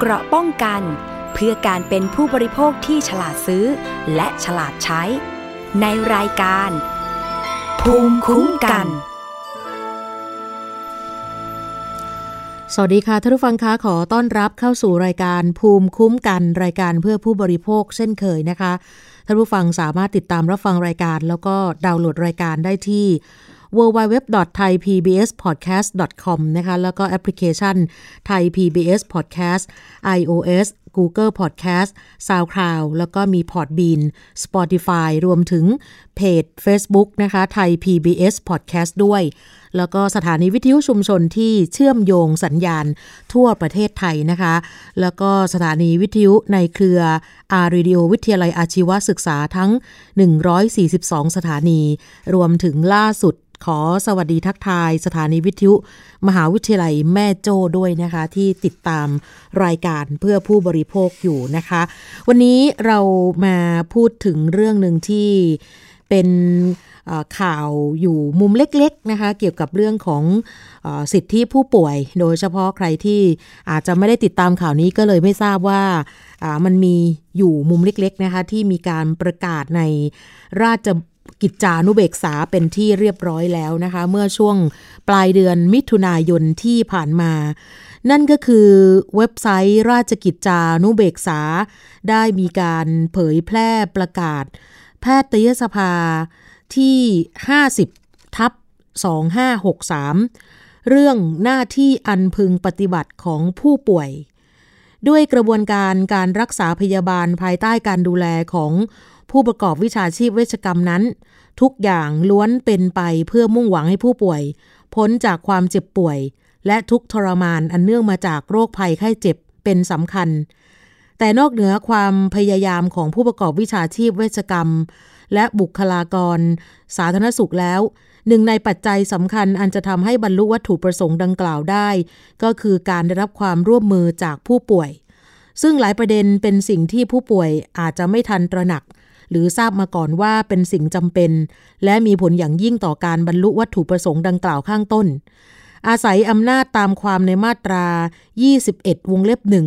เกราะป้องกัน เพื่อการเป็นผู้บริโภคที่ฉลาดซื้อ และฉลาดใช้ ในรายการ ภูมิคุ้มกัน สวัสดีค่ะท่านผู้ฟังคะขอต้อนรับเข้าสู่รายการภูมิคุ้มกัน รายการเพื่อผู้บริโภคเช่นเคยนะคะท่านผู้ฟังสามารถติดตามรับฟังรายการ แล้วก็ดาวน์โหลดรายการได้ที่ www.thaipbspodcast.com นะคะแล้วก็แอปพลิเคชัน Thai PBS Podcast iOS Google Podcast SoundCloud แล้วก็มี Podbean Spotify รวมถึงเพจ Facebook นะคะ Thai PBS Podcast ด้วย แล้วก็สถานีวิทยุชุมชนที่เชื่อมโยงสัญญาณทั่วประเทศไทยนะคะ แล้วก็สถานีวิทยุในเครืออารีดิโอวิทยาลัยอาชีวศึกษาทั้ง 142 สถานี รวมถึงล่าสุด ขอสวัสดีทักทายสถานีวิทยุ มหาวิทยาลัยแม่โจ้ด้วยนะคะ ที่ติดตามรายการเพื่อผู้บริโภคอยู่นะคะ วันนี้เรามาพูดถึงเรื่องหนึ่งที่เป็นข่าวอยู่มุมเล็กๆนะคะ เกี่ยวกับเรื่องของอสิทธิผู้ป่วย โดยเฉพาะใครที่อาจจะไม่ได้ติดตามข่าวนี้ก็เลยไม่ทราบว่ามันมีอยู่มุมเล็กๆนะคะที่มีการประกาศในราช กิจจานุเบกษาเป็นที่เรียบร้อยแล้วนะคะ เมื่อช่วงปลายเดือนมิถุนายนที่ผ่านมา นั่นก็คือเว็บไซต์ราชกิจจานุเบกษา ได้มีการเผยแพร่ประกาศ แพทยสภาที่ 50 ทับ 2563 เรื่องหน้าที่อันพึงปฏิบัติของผู้ป่วย ด้วยกระบวนการการรักษาพยาบาลภายใต้การดูแลของ ผู้ประกอบวิชาชีพเวชกรรมนั้น ทุกอย่างล้วนเป็นไปเพื่อมุ่งหวังให้ผู้ป่วย พ้นจากความเจ็บป่วย และทุกทรมานอันเนื่องมาจากโรคภัยไข้เจ็บเป็นสำคัญ แต่นอกเหนือความพยายามของผู้ประกอบวิชาชีพเวชกรรม และบุคลากร สาธารณสุขแล้วหนึ่งในปัจจัยสำคัญอันจะทำให้บรรลุวัตถุประสงค์ดังกล่าวได้ ก็คือการได้รับความร่วมมือจากผู้ป่วย ซึ่งหลายประเด็นเป็นสิ่งที่ผู้ป่วยอาจจะไม่ทันตระหนัก หรือทราบมาก่อนว่าเป็นสิ่งจำเป็น และมีผลอย่างยิ่งต่อการบรรลุวัตถุประสงค์ดังกล่าวข้างต้น อาศัยอำนาจตามความในมาตรา 21 วงเล็บหนึ่ง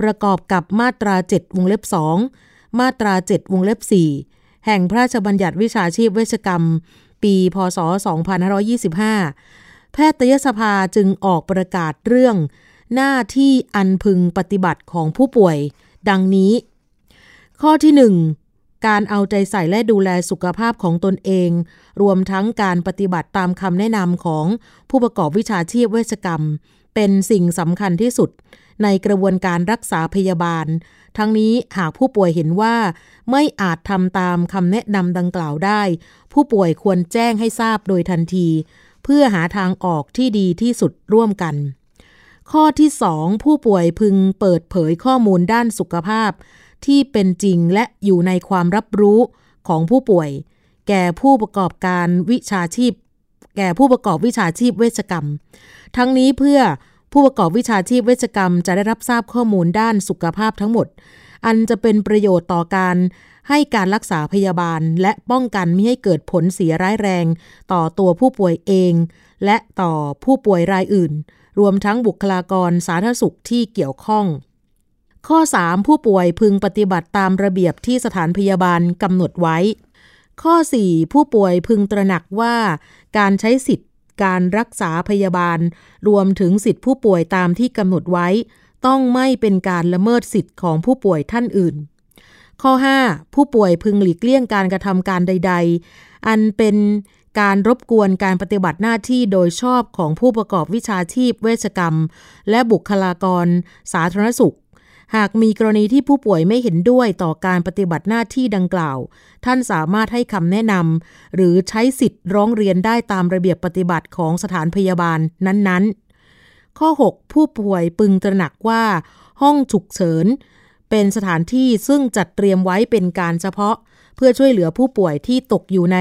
ประกอบกับมาตรา 7 วงเล็บสองมาตรา 7 วงเล็บ4แห่งพระราชบัญญัติวิชาชีพเวชกรรม ปี พศ 2525 แพทยสภาจึงออกประกาศเรื่อง หน้าที่อันพึงปฏิบัติของผู้ป่วย ดังนี้ ข้อที่ 1 การเอาใจใส่และดูแลสุขภาพของตนเอง รวมทั้งการปฏิบัติตามคำแนะนำของผู้ประกอบวิชาชีพเวชกรรม เป็นสิ่งสำคัญที่สุด ในกระบวนการรักษาพยาบาล ทั้งนี้หากผู้ป่วยเห็นว่า ไม่อาจทำตามคำแนะนำดังกล่าวได้ ผู้ป่วยควรแจ้งให้ทราบโดยทันที เพื่อหาทางออกที่ดีที่สุดร่วมกัน ข้อที่ 2 ผู้ป่วยพึงเปิดเผยข้อมูลด้านสุขภาพ ที่เป็นจริงและอยู่ในความรับรู้ของผู้ป่วย แก่ผู้ประกอบการวิชาชีพ แก่ผู้ประกอบวิชาชีพเวชกรรม ทั้งนี้เพื่อผู้ประกอบวิชาชีพเวชกรรม จะได้รับทราบข้อมูลด้านสุขภาพทั้งหมด อันจะเป็นประโยชน์ต่อการให้การรักษาพยาบาล และป้องกันไม่ให้เกิดผลเสียร้ายแรง ต่อตัวผู้ป่วยเอง และต่อผู้ป่วยรายอื่น รวมทั้งบุคลากรสาธารณสุขที่เกี่ยวข้อง ข้อ 3 ผู้ป่วยพึงปฏิบัติตามระเบียบที่สถานพยาบาลกำหนดไว้ ข้อ 4 ผู้ป่วยพึงตระหนักว่าการใช้สิทธิ์การรักษาพยาบาล รวมถึงสิทธิผู้ป่วยตามที่กำหนดไว้ ต้องไม่เป็นการละเมิดสิทธิ์ของผู้ป่วยท่านอื่น ข้อ 5 ผู้ป่วยพึงหลีกเลี่ยงการกระทำการใด ๆ อันเป็นการรบกวนการปฏิบัติหน้าที่โดยชอบของผู้ประกอบวิชาชีพเวชกรรม และบุคลากร สาธารณสุข หากมีกรณีที่ผู้ป่วยไม่เห็นด้วยต่อการปฏิบัติหน้าที่ดังกล่าว ท่านสามารถให้คำแนะนำหรือใช้สิทธิ์ร้องเรียนได้ตามระเบียบปฏิบัติของสถานพยาบาลนั้นๆ ข้อ 6 ผู้ป่วยปึงตระหนักว่า ห้องฉุกเฉิน เป็นสถานที่ซึ่งจัดเตรียมไว้เป็นการเฉพาะ เพื่อช่วยเหลือผู้ป่วยที่ตกอยู่ใน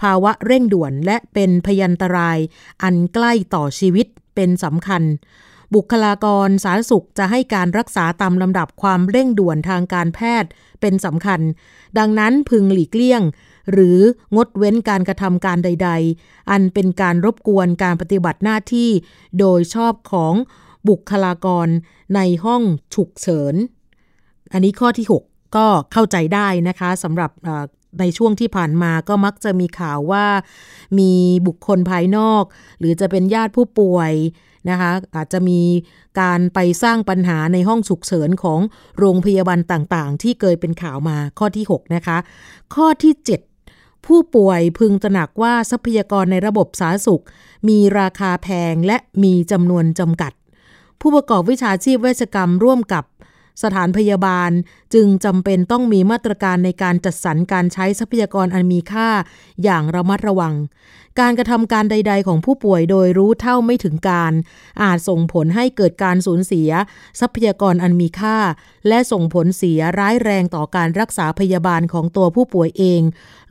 ภาวะเร่งด่วนและเป็นพยันตราย อันใกล้ต่อชีวิตเป็นสำคัญ บุคลากรสาธารณสุขจะให้การรักษาตามลำดับความเร่งด่วนทางการแพทย์เป็นสำคัญ ดังนั้นพึงหลีกเลี่ยง หรืองดเว้นการกระทำการใด ๆ อันเป็นการรบกวนการปฏิบัติหน้าที่ โดยชอบของบุคลากรในห้องฉุกเฉิน อันนี้ข้อที่ 6 ก็เข้าใจได้นะคะสำหรับในช่วงที่ผ่านมาก็มักจะมีข่าวว่า มีบุคคลภายนอก หรือจะเป็นญาติผู้ป่วย นะคะอาจจะมีการไปสร้างปัญหาในห้องฉุกเฉินของโรงพยาบาลต่างๆ ที่เคยเป็นข่าวมาข้อที่ 6 นะคะ ข้อที่ 7ผู้ป่วยพึงตระหนักว่าทรัพยากรในระบบสาธารณสุข มีราคาแพงและมีจำนวนจำกัด ผู้ประกอบวิชาชีพเวชกรรมร่วมกับ สถานพยาบาลจึงจำเป็นต้องมีมาตรการในการจัดสรรการใช้ทรัพยากรอันมีค่าอย่างระมัดระวัง การกระทำการใด ๆ ของผู้ป่วยโดยรู้เท่าไม่ถึงการ อาจส่งผลให้เกิดการสูญเสีย ทรัพยากรอันมีค่า และส่งผลเสียร้ายแรงต่อการรักษาพยาบาลของตัวผู้ป่วยเอง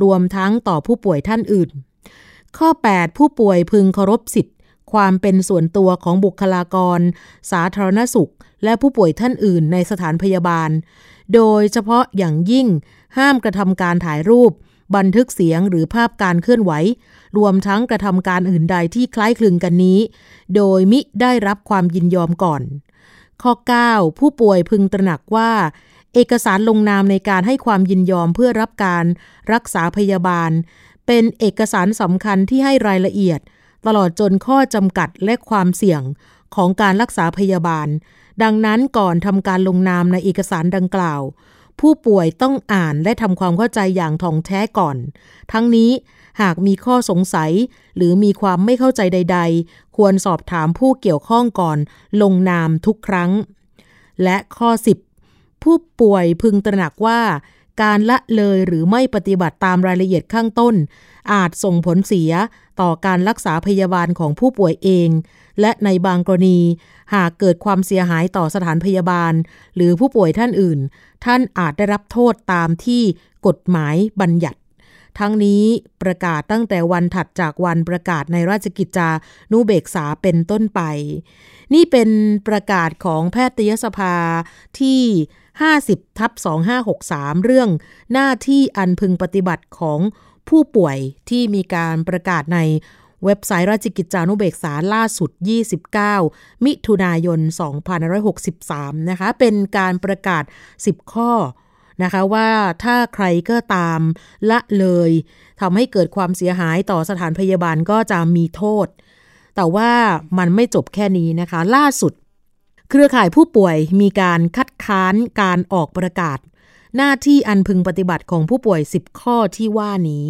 รวมทั้งต่อผู้ป่วยท่านอื่น ข้อ 8 ผู้ป่วยพึงเคารพสิทธิ ความเป็นส่วนตัวของบุคลากร สาธารณสุข และผู้ป่วยท่านอื่นในสถานพยาบาล โดยเฉพาะอย่างยิ่งห้ามกระทำการถ่ายรูป บันทึกเสียงหรือภาพการเคลื่อนไหว รวมทั้งกระทำการอื่นใดที่คล้ายคลึงกันนี้ โดยมิได้รับความยินยอมก่อน ข้อ 9 ผู้ป่วยพึงตระหนักว่าเอกสารลงนามในการให้ความยินยอมเพื่อรับการรักษาพยาบาล เป็นเอกสารสำคัญที่ให้รายละเอียด ตลอดจนข้อจำกัดและความเสี่ยงของการรักษาพยาบาล ดังนั้นก่อนทำการลงนามในเอกสารดังกล่าว ผู้ป่วยต้องอ่านและทำความเข้าใจอย่างท่องแท้ก่อน ทั้งนี้หากมีข้อสงสัย หรือมีความไม่เข้าใจใด ๆ ควรสอบถามผู้เกี่ยวข้องก่อน ลงนามทุกครั้ง และข้อ 10 ผู้ป่วยพึงตระหนักว่า การละเลยหรือไม่ปฏิบัติตามรายละเอียดข้างต้น อาจส่งผลเสียต่อการรักษาพยาบาลของผู้ป่วยเอง และในบางกรณี หากเกิดความเสียหายต่อสถานพยาบาล หรือผู้ป่วยท่านอื่น ท่านอาจได้รับโทษตามที่กฎหมายบัญญัติ ทั้งนี้ประกาศตั้งแต่วันถัดจากวันประกาศในราชกิจจานุเบกษาเป็นต้นไป นี่เป็นประกาศของแพทยสภาที่ 50ทับ2563 เรื่องหน้าที่อันพึงปฏิบัติของผู้ป่วยที่มีการประกาศในเว็บไซต์ราชกิจจานุเบกษาล่าสุด 29 มิถุนายน 2563 นะคะ เป็นการประกาศ 10 ข้อนะคะว่าถ้าใครก็ตามละเลยทำให้เกิดความเสียหายต่อสถานพยาบาลก็จะมีโทษ แต่ว่ามันไม่จบแค่นี้นะคะ ล่าสุด เครือข่ายผู้ป่วยมีการคัดค้านการออกประกาศ หน้าที่อันพึงปฏิบัติของผู้ป่วย 10 ข้อที่ว่านี้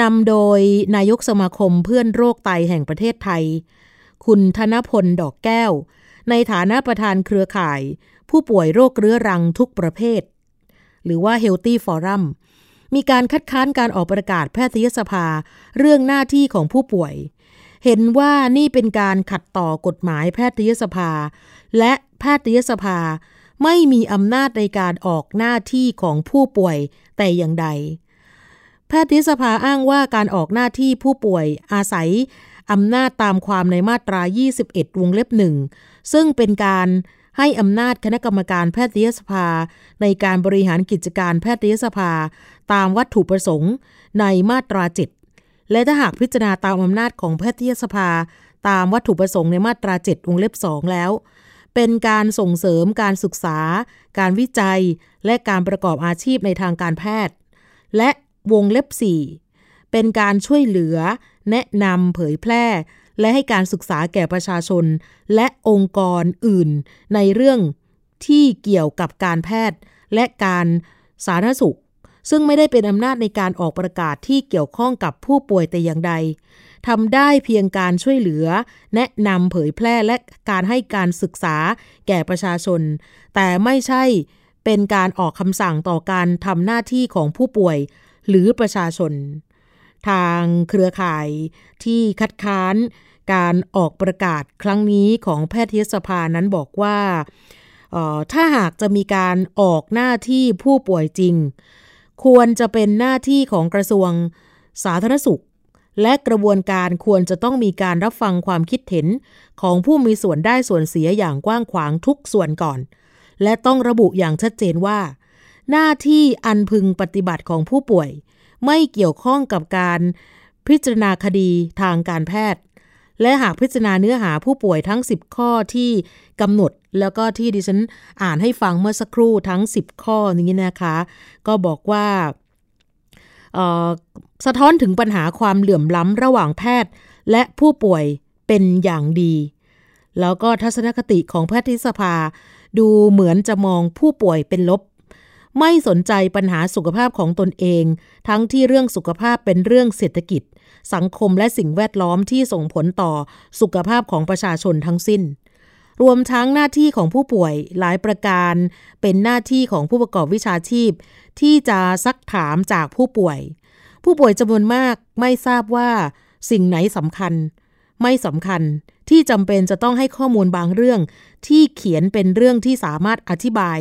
นำโดยนายกสมาคมเพื่อนโรคไตแห่งประเทศไทย คุณธนพลดอกแก้ว ในฐานะประธานเครือข่าย ผู้ป่วยโรคเรื้อรังทุกประเภท หรือว่า Healthy Forum มีการคัดค้านการออกประกาศแพทยสภาเรื่องหน้าที่ของผู้ป่วย เห็นว่านี่เป็นการขัดต่อกฎหมายแพทยสภา และแพทยสภาไม่มีอำนาจในการออกหน้าที่ของผู้ป่วยแต่อย่างใด แพทยสภาอ้างว่าการออกหน้าที่ผู้ป่วยอาศัยอำนาจตามความในมาตรา 21 วงเล็บหนึ่งซึ่งเป็นการให้อำนาจคณะกรรมการแพทยสภา ในการบริหารกิจการแพทยสภา ตามวัตถุประสงค์ในมาตรา 7 และถ้าหากพิจารณาตามอำนาจของแพทยสภา ตามวัตถุประสงค์ในมาตรา 7 วงเล็บ 2 แล้ว เป็นการส่งเสริมการศึกษา การวิจัย และการประกอบอาชีพในทางการแพทย์ และวงเล็บ 4 เป็นการช่วยเหลือ แนะนำเผยแพร่ และให้การศึกษาแก่ประชาชน และองค์กรอื่น ในเรื่องที่เกี่ยวกับการแพทย์ และการสาธารณสุข ซึ่งไม่ได้เป็นอำนาจในการออกประกาศที่เกี่ยวข้องกับผู้ป่วยแต่อย่างใดทำได้เพียงการช่วยเหลือ แนะนำเผยแพร่และการให้การศึกษาแก่ประชาชน แต่ไม่ใช่เป็นการออกคำสั่งต่อการทำหน้าที่ของผู้ป่วยหรือประชาชน ทางเครือข่ายที่คัดค้านการออกประกาศครั้งนี้ของแพทยสภานั้นบอกว่า ถ้าหากจะมีการออกหน้าที่ผู้ป่วยจริง ควรจะเป็นหน้าที่ของกระทรวงสาธารณสุข และกระบวนการควรจะต้องมีการรับฟังความคิดเห็น ของผู้มีส่วนได้ส่วนเสียอย่างกว้างขวางทุกส่วนก่อน และต้องระบุอย่างชัดเจนว่า หน้าที่อันพึงปฏิบัติของผู้ป่วย ไม่เกี่ยวข้องกับการพิจารณาคดีทางการแพทย์ และหากพิจารณาเนื้อหาผู้ป่วยทั้ง 10 ข้อที่กำหนด แล้วก็ที่ดิฉันอ่านให้ฟังเมื่อสักครู่ทั้ง 10 ข้อนี้นะคะ ก็บอกว่าสะท้อนถึงปัญหาความเหลื่อมล้ำระหว่างแพทย์ และผู้ป่วยเป็นอย่างดี แล้วก็ทัศนคติของแพทยสภา ดูเหมือนจะมองผู้ป่วยเป็นลบ ไม่สนใจปัญหาสุขภาพของตนเอง ทั้งที่เรื่องสุขภาพเป็นเรื่องเศรษฐกิจ สังคมและสิ่งแวดล้อมที่ส่งผลต่อสุขภาพของประชาชนทั้งสิ้น รวมทั้งหน้าที่ของผู้ป่วยหลายประการ เป็นหน้าที่ของผู้ประกอบวิชาชีพ ที่จะซักถามจากผู้ป่วย ผู้ป่วยจำนวนมากไม่ทราบว่า สิ่งไหนสำคัญ ไม่สำคัญที่จำเป็นจะต้องให้ข้อมูลบางเรื่อง ที่เขียนเป็นเรื่องที่สามารถอธิบาย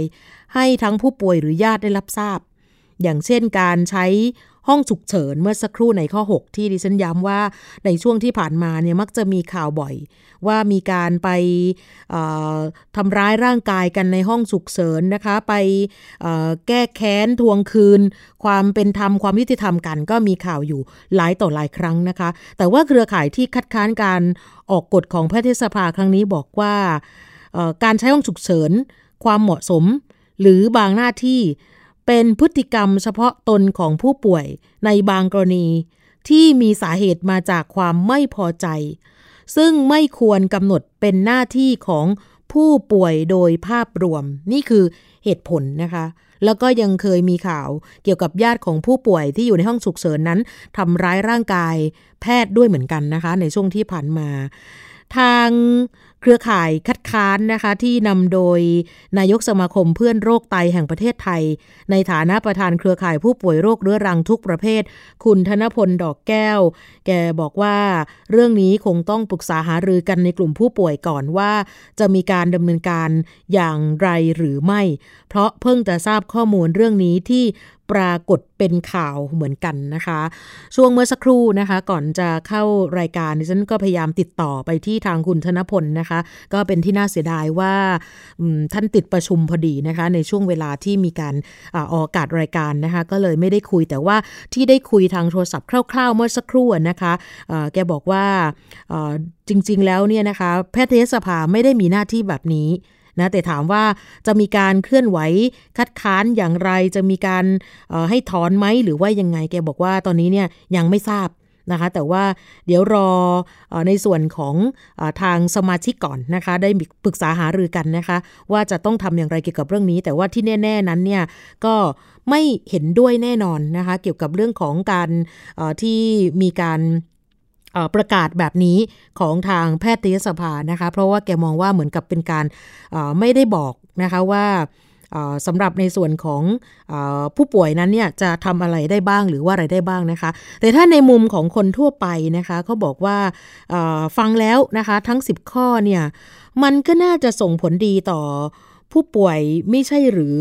ให้ทั้งผู้ป่วยหรือญาติได้รับทราบ อย่างเช่นการใช้ ห้องฉุกเฉินเมื่อสักครู่ในข้อ 6 ที่ดิฉันย้ำว่าในช่วงที่ผ่านมาเนี่ยมักจะมีข่าวบ่อย ว่ามีการไปทำร้ายร่างกายกันในห้องฉุกเฉินนะคะ ไปแก้แค้นทวงคืน ความเป็นธรรมความยุติธรรมกัน ก็มีข่าวอยู่หลายต่อหลายครั้งนะคะ แต่ว่าเครือข่ายที่คัดค้านการออกกฎของแพทยสภาครั้งนี้บอกว่าการใช้ห้องฉุกเฉิน ความเหมาะสม หรือบางหน้าที่ เป็นพฤติกรรมเฉพาะตนของผู้ป่วยในบางกรณี ที่มีสาเหตุมาจากความไม่พอใจ ซึ่งไม่ควรกำหนดเป็นหน้าที่ของผู้ป่วยโดยภาพรวม นี่คือเหตุผลนะคะ แล้วก็ยังเคยมีข่าวเกี่ยวกับญาติของผู้ป่วยที่อยู่ในห้องฉุกเฉินนั้นทำร้ายร่างกายแพทย์ด้วยเหมือนกันนะคะ ในช่วงที่ผ่านมา ทาง เครือข่ายคัดค้านนะคะ ที่นำโดยนายกสมาคมเพื่อนโรคไตแห่งประเทศไทย ในฐานะประธานเครือข่ายผู้ป่วยโรคเรื้อรังทุกประเภท คุณธนพลดอกแก้ว แกบอกว่าเรื่องนี้คงต้องปรึกษาหารือกันในกลุ่มผู้ป่วยก่อนว่า จะมีการดำเนินการอย่างไรหรือไม่ เพราะเพิ่งจะทราบข้อมูลเรื่องนี้ที่ ปรากฏเป็นข่าวเหมือนกันนะคะ ช่วงเมื่อสักครู่นะคะ ก่อนจะเข้ารายการดิฉันก็พยายามติดต่อไปที่ทางคุณธนพลนะคะ ก็เป็นที่น่าเสียดายว่าท่านติดประชุมพอดีนะคะ ในช่วงเวลาที่มีการออกอากาศรายการนะคะ ก็เลยไม่ได้คุยแต่ว่าที่ได้คุยทางโทรศัพท์คร่าวๆ เมื่อสักครู่นะคะแกบอกว่าจริงๆแล้วเนี่ยนะคะแพทยสภาไม่ได้มีหน้าที่แบบนี้ นะแต่ถามว่าจะมีการเคลื่อนไหวคัดค้านอย่างไรจะมีการให้ถอนไหมหรือว่ายังไงแกบอกว่าตอนนี้เนี่ยยังไม่ทราบนะคะแต่ว่าเดี๋ยวรออในส่วนของอทางสมาชิกก่อนนะคะ ได้ปรึกษาหารือกันนะคะ ว่าจะต้องทำอย่างไรเกี่ยวกับเรื่องนี้ แต่ว่าที่แน่ ๆนั้นเนี่ยก็ไม่เห็นด้วยแน่นอนนะคะ เกี่ยวกับเรื่องของการที่มีการ ประกาศแบบนี้ของทางแพทยสภานะคะ เพราะว่าแกมองว่าเหมือนกับเป็นการไม่ได้บอกนะคะว่าสำหรับในส่วนของอผู้ป่วยนั้นเนี่ยจะทำอะไรได้บ้างหรือว่าอะไรได้บ้างนะคะ แต่ถ้าในมุมของคนทั่วไปนะคะเขาบอกว่าฟังแล้วนะคะทั้ง 10 ข้อเนี่ยมันก็น่าจะส่งผลดีต่อผู้ป่วยไม่ใช่หรือ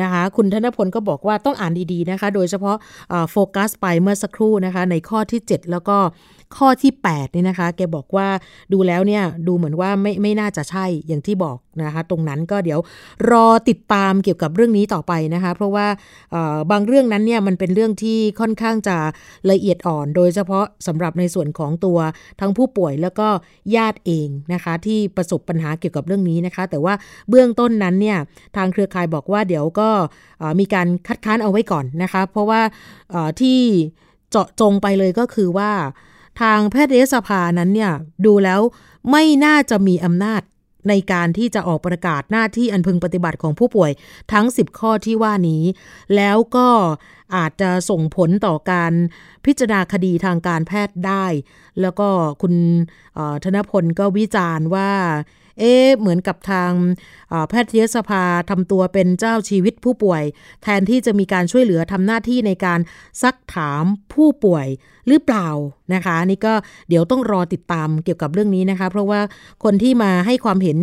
นะคะคุณธนพลก็บอกว่าต้องอ่านดีๆนะคะ โดยเฉพาะโฟกัสไปเมื่อสักครู่นะคะในข้อที่ 7 แล้วก็ ข้อที่8นี่ยนะคะ แกบอกว่าดูแล้วเนี่ยดูเหมือนว่าไม่ไม่น่าจะใช่อย่างที่บอกนะคะ ตรงนั้นก็เดี๋ยวรอติดตามเกี่ยวกับเรื่องนี้ต่อไปนะคะ เพราะว่าบางเรื่องนั้นเนี่ยมันเป็นเรื่องที่ค่อนข้างจะละเอียดอ่อน โดยเฉพาะสำหรับในส่วนของตัวทั้งผู้ป่วยแล้วก็ญาติเองนะคะ ที่ประสบปัญหาเกี่ยวกับเรื่องนี้นะคะ แต่ว่าเบื้องต้นนั้นเนี่ยทางเครือข่ายบอกว่าเดี๋ยวก็มีการคัดค้านเอาไว้ก่อนนะคะ เพราะว่าที่เจาะจงไปเลยก็คือว่า ทางแพทยสภานั้นเนี่ยดูแล้วไม่น่าจะมีอำนาจในการที่จะออกประกาศหน้าที่อันพึงปฏิบัติของผู้ป่วยทั้ง 10 ข้อที่ว่านี้ แล้วก็อาจจะส่งผลต่อการพิจารณาคดีทางการแพทย์ได้ แล้วก็คุณธนพลก็วิจารณ์ว่า เอ๊เหมือนกับทางแพทยสภาทำตัวเป็นเจ้าชีวิตผู้ป่วย แทนที่จะมีการช่วยเหลือทำหน้าที่ในการซักถามผู้ป่วยหรือเปล่านะคะนี่ก็เดี๋ยวต้องรอติดตามเกี่ยวกับเรื่องนี้นะคะ เพราะว่าคนที่มาให้ความเห็น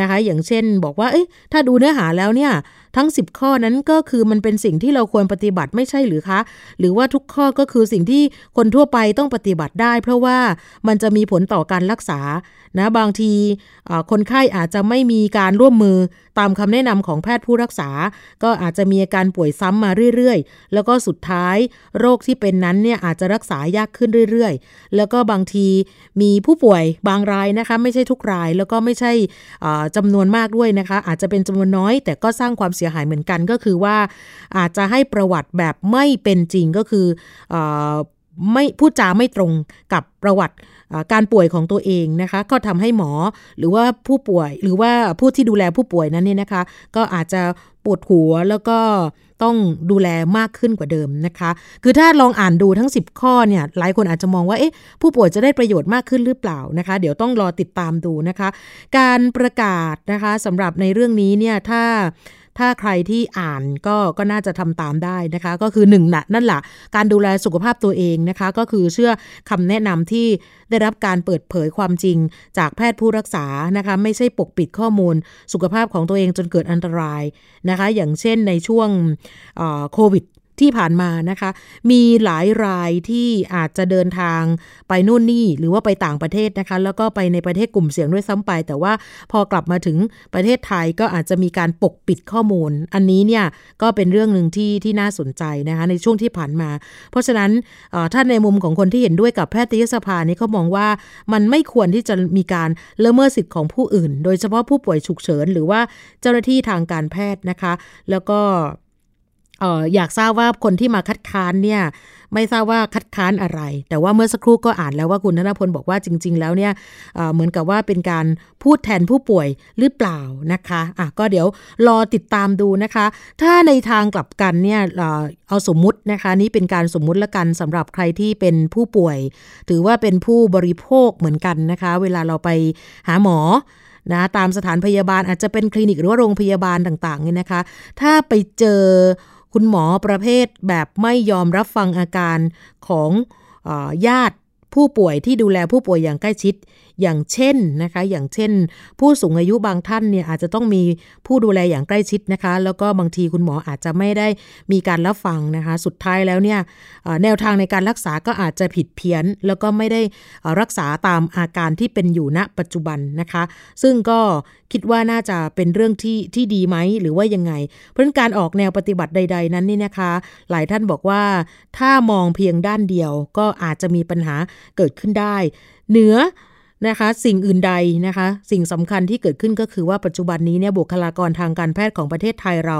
นะคะ อย่างเช่นบอกว่าเอ๊ะถ้าดูเนื้อหาแล้วเนี่ย ทั้ง 10 ข้อนั้นก็คือมันเป็นสิ่งที่เราควรปฏิบัติไม่ใช่หรือคะ หรือว่าทุกข้อก็คือสิ่งที่คนทั่วไปต้องปฏิบัติได้ เพราะว่ามันจะมีผลต่อการรักษานะบางทีคนไข้อาจจะไม่มีการร่วมมือ ตามคำแนะนำของแพทย์ผู้รักษา ก็อาจจะมีอาการป่วยซ้ำมาเรื่อยๆ แล้วก็สุดท้ายโรคที่เป็นนั้นเนี่ยอาจจะรักษายากขึ้นเรื่อยๆ แล้วก็บางทีมีผู้ป่วยบางรายนะคะไม่ใช่ทุกรายแล้วก็ไม่ใช่จำนวนมากด้วยนะคะ อาจจะเป็นจำนวนน้อย แต่ก็สร้างความเสียหายเหมือนกันก็คือว่า อาจจะให้ประวัติแบบไม่เป็นจริงก็คืออไม่พูดจาไม่ตรงกับประวัติ การป่วยของตัวเองนะคะ ก็ทำให้หมอหรือว่าผู้ป่วยหรือว่าผู้ที่ดูแลผู้ป่วยนั้นเนี่ยนะคะ ก็อาจจะปวดหัวแล้วก็ต้องดูแลมากขึ้นกว่าเดิมนะคะ คือถ้าลองอ่านดูทั้ง 10 ข้อเนี่ย หลายคนอาจจะมองว่า เอ๊ะ ผู้ป่วยจะได้ประโยชน์มากขึ้นหรือเปล่านะคะ เดี๋ยวต้องรอติดตามดูนะคะ การประกาศนะคะสำหรับในเรื่องนี้เนี่ย ถ้า ถ้าใครที่อ่านก็ก็น่าจะทำตามได้นะคะ ก็คือหนึ่งนะนั่นแหละการดูแลสุขภาพตัวเองนะคะ ก็คือเชื่อคำแนะนำที่ได้รับการเปิดเผยความจริงจากแพทย์ผู้รักษานะคะ ไม่ใช่ปกปิดข้อมูลสุขภาพของตัวเองจนเกิดอันตรายนะคะ อย่างเช่นในช่วงโควิด ที่ผ่านมานะคะ มีหลายรายที่อาจจะเดินทางไปนู่นนี่ หรือว่าไปต่างประเทศนะคะ แล้วก็ไปในประเทศกลุ่มเสี่ยงด้วยซ้ำไป แต่ว่าพอกลับมาถึงประเทศไทยก็อาจจะมีการปกปิดข้อมูล อันนี้เนี่ยก็เป็นเรื่องหนึ่งที่ที่น่าสนใจนะคะในช่วงที่ผ่านมา เพราะฉะนั้นถ้าในมุมของคนที่เห็นด้วยกับแพทยสภานี่เขามองว่ามันไม่ควรที่จะมีการละเมิดสิทธิ์ของผู้อื่น โดยเฉพาะผู้ป่วยฉุกเฉิน หรือว่าเจ้าหน้าที่ทางการแพทย์นะคะ แล้วก็ อออยากทราบว่าคนที่มาคัดค้านเนี่ยไม่ทราบว่าคัดค้านอะไร แต่ว่าเมื่อสักครู่ก็อ่านแล้วว่าคุณธนพลบอกว่าจริง ๆ แล้วเนี่ยเเหมือนกับว่าเป็นการพูดแทนผู้ป่วยหรือเปล่านะคะอะก็เดี๋ยวรอติดตามดูนะคะ ถ้าในทางกลับกันเนี่ยเอาสมมุตินะคะนี่เป็นการสมมุติละกันสำหรับใครที่เป็นผู้ป่วย ถือว่าเป็นผู้บริโภคเหมือนกันนะคะ เวลาเราไปหาหมอนะตามสถานพยาบาลอาจจะเป็นคลินิกหรือว่าโรงพยาบาลต่างๆเนี่ยนะคะ ถ้าไปเจอ คุณหมอประเภทแบบไม่ยอมรับฟังอาการของญาติผู้ป่วยที่ดูแลผู้ป่วยอย่างใกล้ชิด อย่างเช่นนะคะ อย่างเช่น ผู้สูงอายุบางท่านเนี่ยอาจจะต้องมีผู้ดูแลอย่างใกล้ชิดนะคะ แล้วก็บางทีคุณหมออาจจะไม่ได้มีการรับฟังนะคะ สุดท้ายแล้วเนี่ยแนวทางในการรักษาก็อาจจะผิดเพี้ยน แล้วก็ไม่ได้รักษาตามอาการที่เป็นอยู่ณปัจจุบันนะคะ ซึ่งก็คิดว่าน่าจะเป็นเรื่องที่ที่ดีไหมหรือว่ายังไง เพราะการออกแนวปฏิบัติใด ๆ นั้นนี่นะคะ หลายท่านบอกว่าถ้ามองเพียงด้านเดียวก็อาจจะมีปัญหาเกิดขึ้นได้ เหนือ นะคะ สิ่งอื่นใดนะคะ สิ่งสำคัญที่เกิดขึ้นก็คือว่าปัจจุบันนี้เนี่ยบุคลากรทางการแพทย์ของประเทศไทยเรา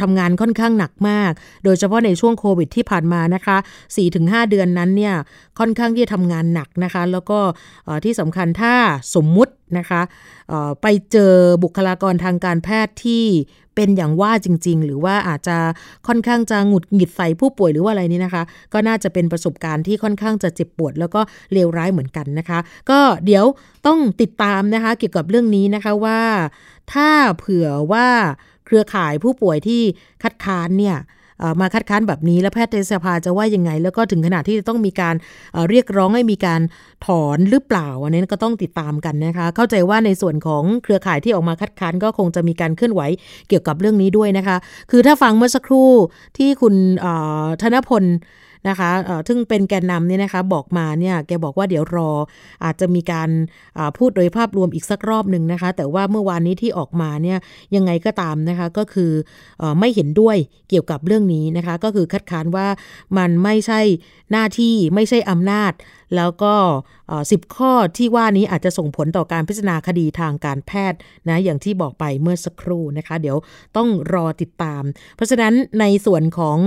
ทำงานค่อนข้างหนักมาก โดยเฉพาะในช่วงโควิดที่ผ่านมานะคะ 4-5 เดือนนั้นเนี่ยค่อนข้างที่จะทำงานหนักนะคะ แล้วก็ที่สำคัญถ้าสมมุตินะคะไปเจอบุคลากรทางการแพทย์ที่ เป็นอย่างว่าจริง ๆ หรือว่าอาจจะค่อนข้างจะหงุดหงิดใส่ผู้ป่วยหรือว่าอะไรนี่นะคะ ก็น่าจะเป็นประสบการณ์ที่ค่อนข้างจะเจ็บปวด แล้วก็เลวร้ายเหมือนกันนะคะ ก็เดี๋ยวต้องติดตามนะคะ เกี่ยวกับเรื่องนี้นะคะว่า ถ้าเผื่อว่าเครือข่ายผู้ป่วยที่คัดค้านเนี่ย มาคัดค้านแบบนี้ แล้วแพทยสภาจะว่ายังไง แล้วก็ถึงขนาดที่จะต้องมีการเรียกร้องให้มีการถอนหรือเปล่าอันนี้ก็ต้องติดตามกันนะคะ เข้าใจว่าในส่วนของเครือข่ายที่ออกมาคัดค้านก็คงจะมีการเคลื่อนไหวเกี่ยวกับเรื่องนี้ด้วยนะคะ คือถ้าฟังเมื่อสักครู่ที่คุณธนพล นะคะซึ่งเป็นแกนนำเนี่ยนะคะบอกมาเนี่ยแกบอกว่าเดี๋ยวรออาจจะมีการพูดโดยภาพรวมอีกสักรอบหนึ่งนะคะ แต่ว่าเมื่อวานนี้ที่ออกมาเนี่ยยังไงก็ตามนะคะก็คืออไม่เห็นด้วยเกี่ยวกับเรื่องนี้นะคะ ก็คือคัดค้านว่ามันไม่ใช่หน้าที่ไม่ใช่อำนาจแล้วก็สิบข้อที่ว่านี้อาจจะส่งผลต่อการพิจารณาคดีทางการแพทย์นะอย่างที่บอกไปเมื่อสักครู่นะคะ เดี๋ยวต้องรอติดตาม เพราะฉะนั้นในส่วนของ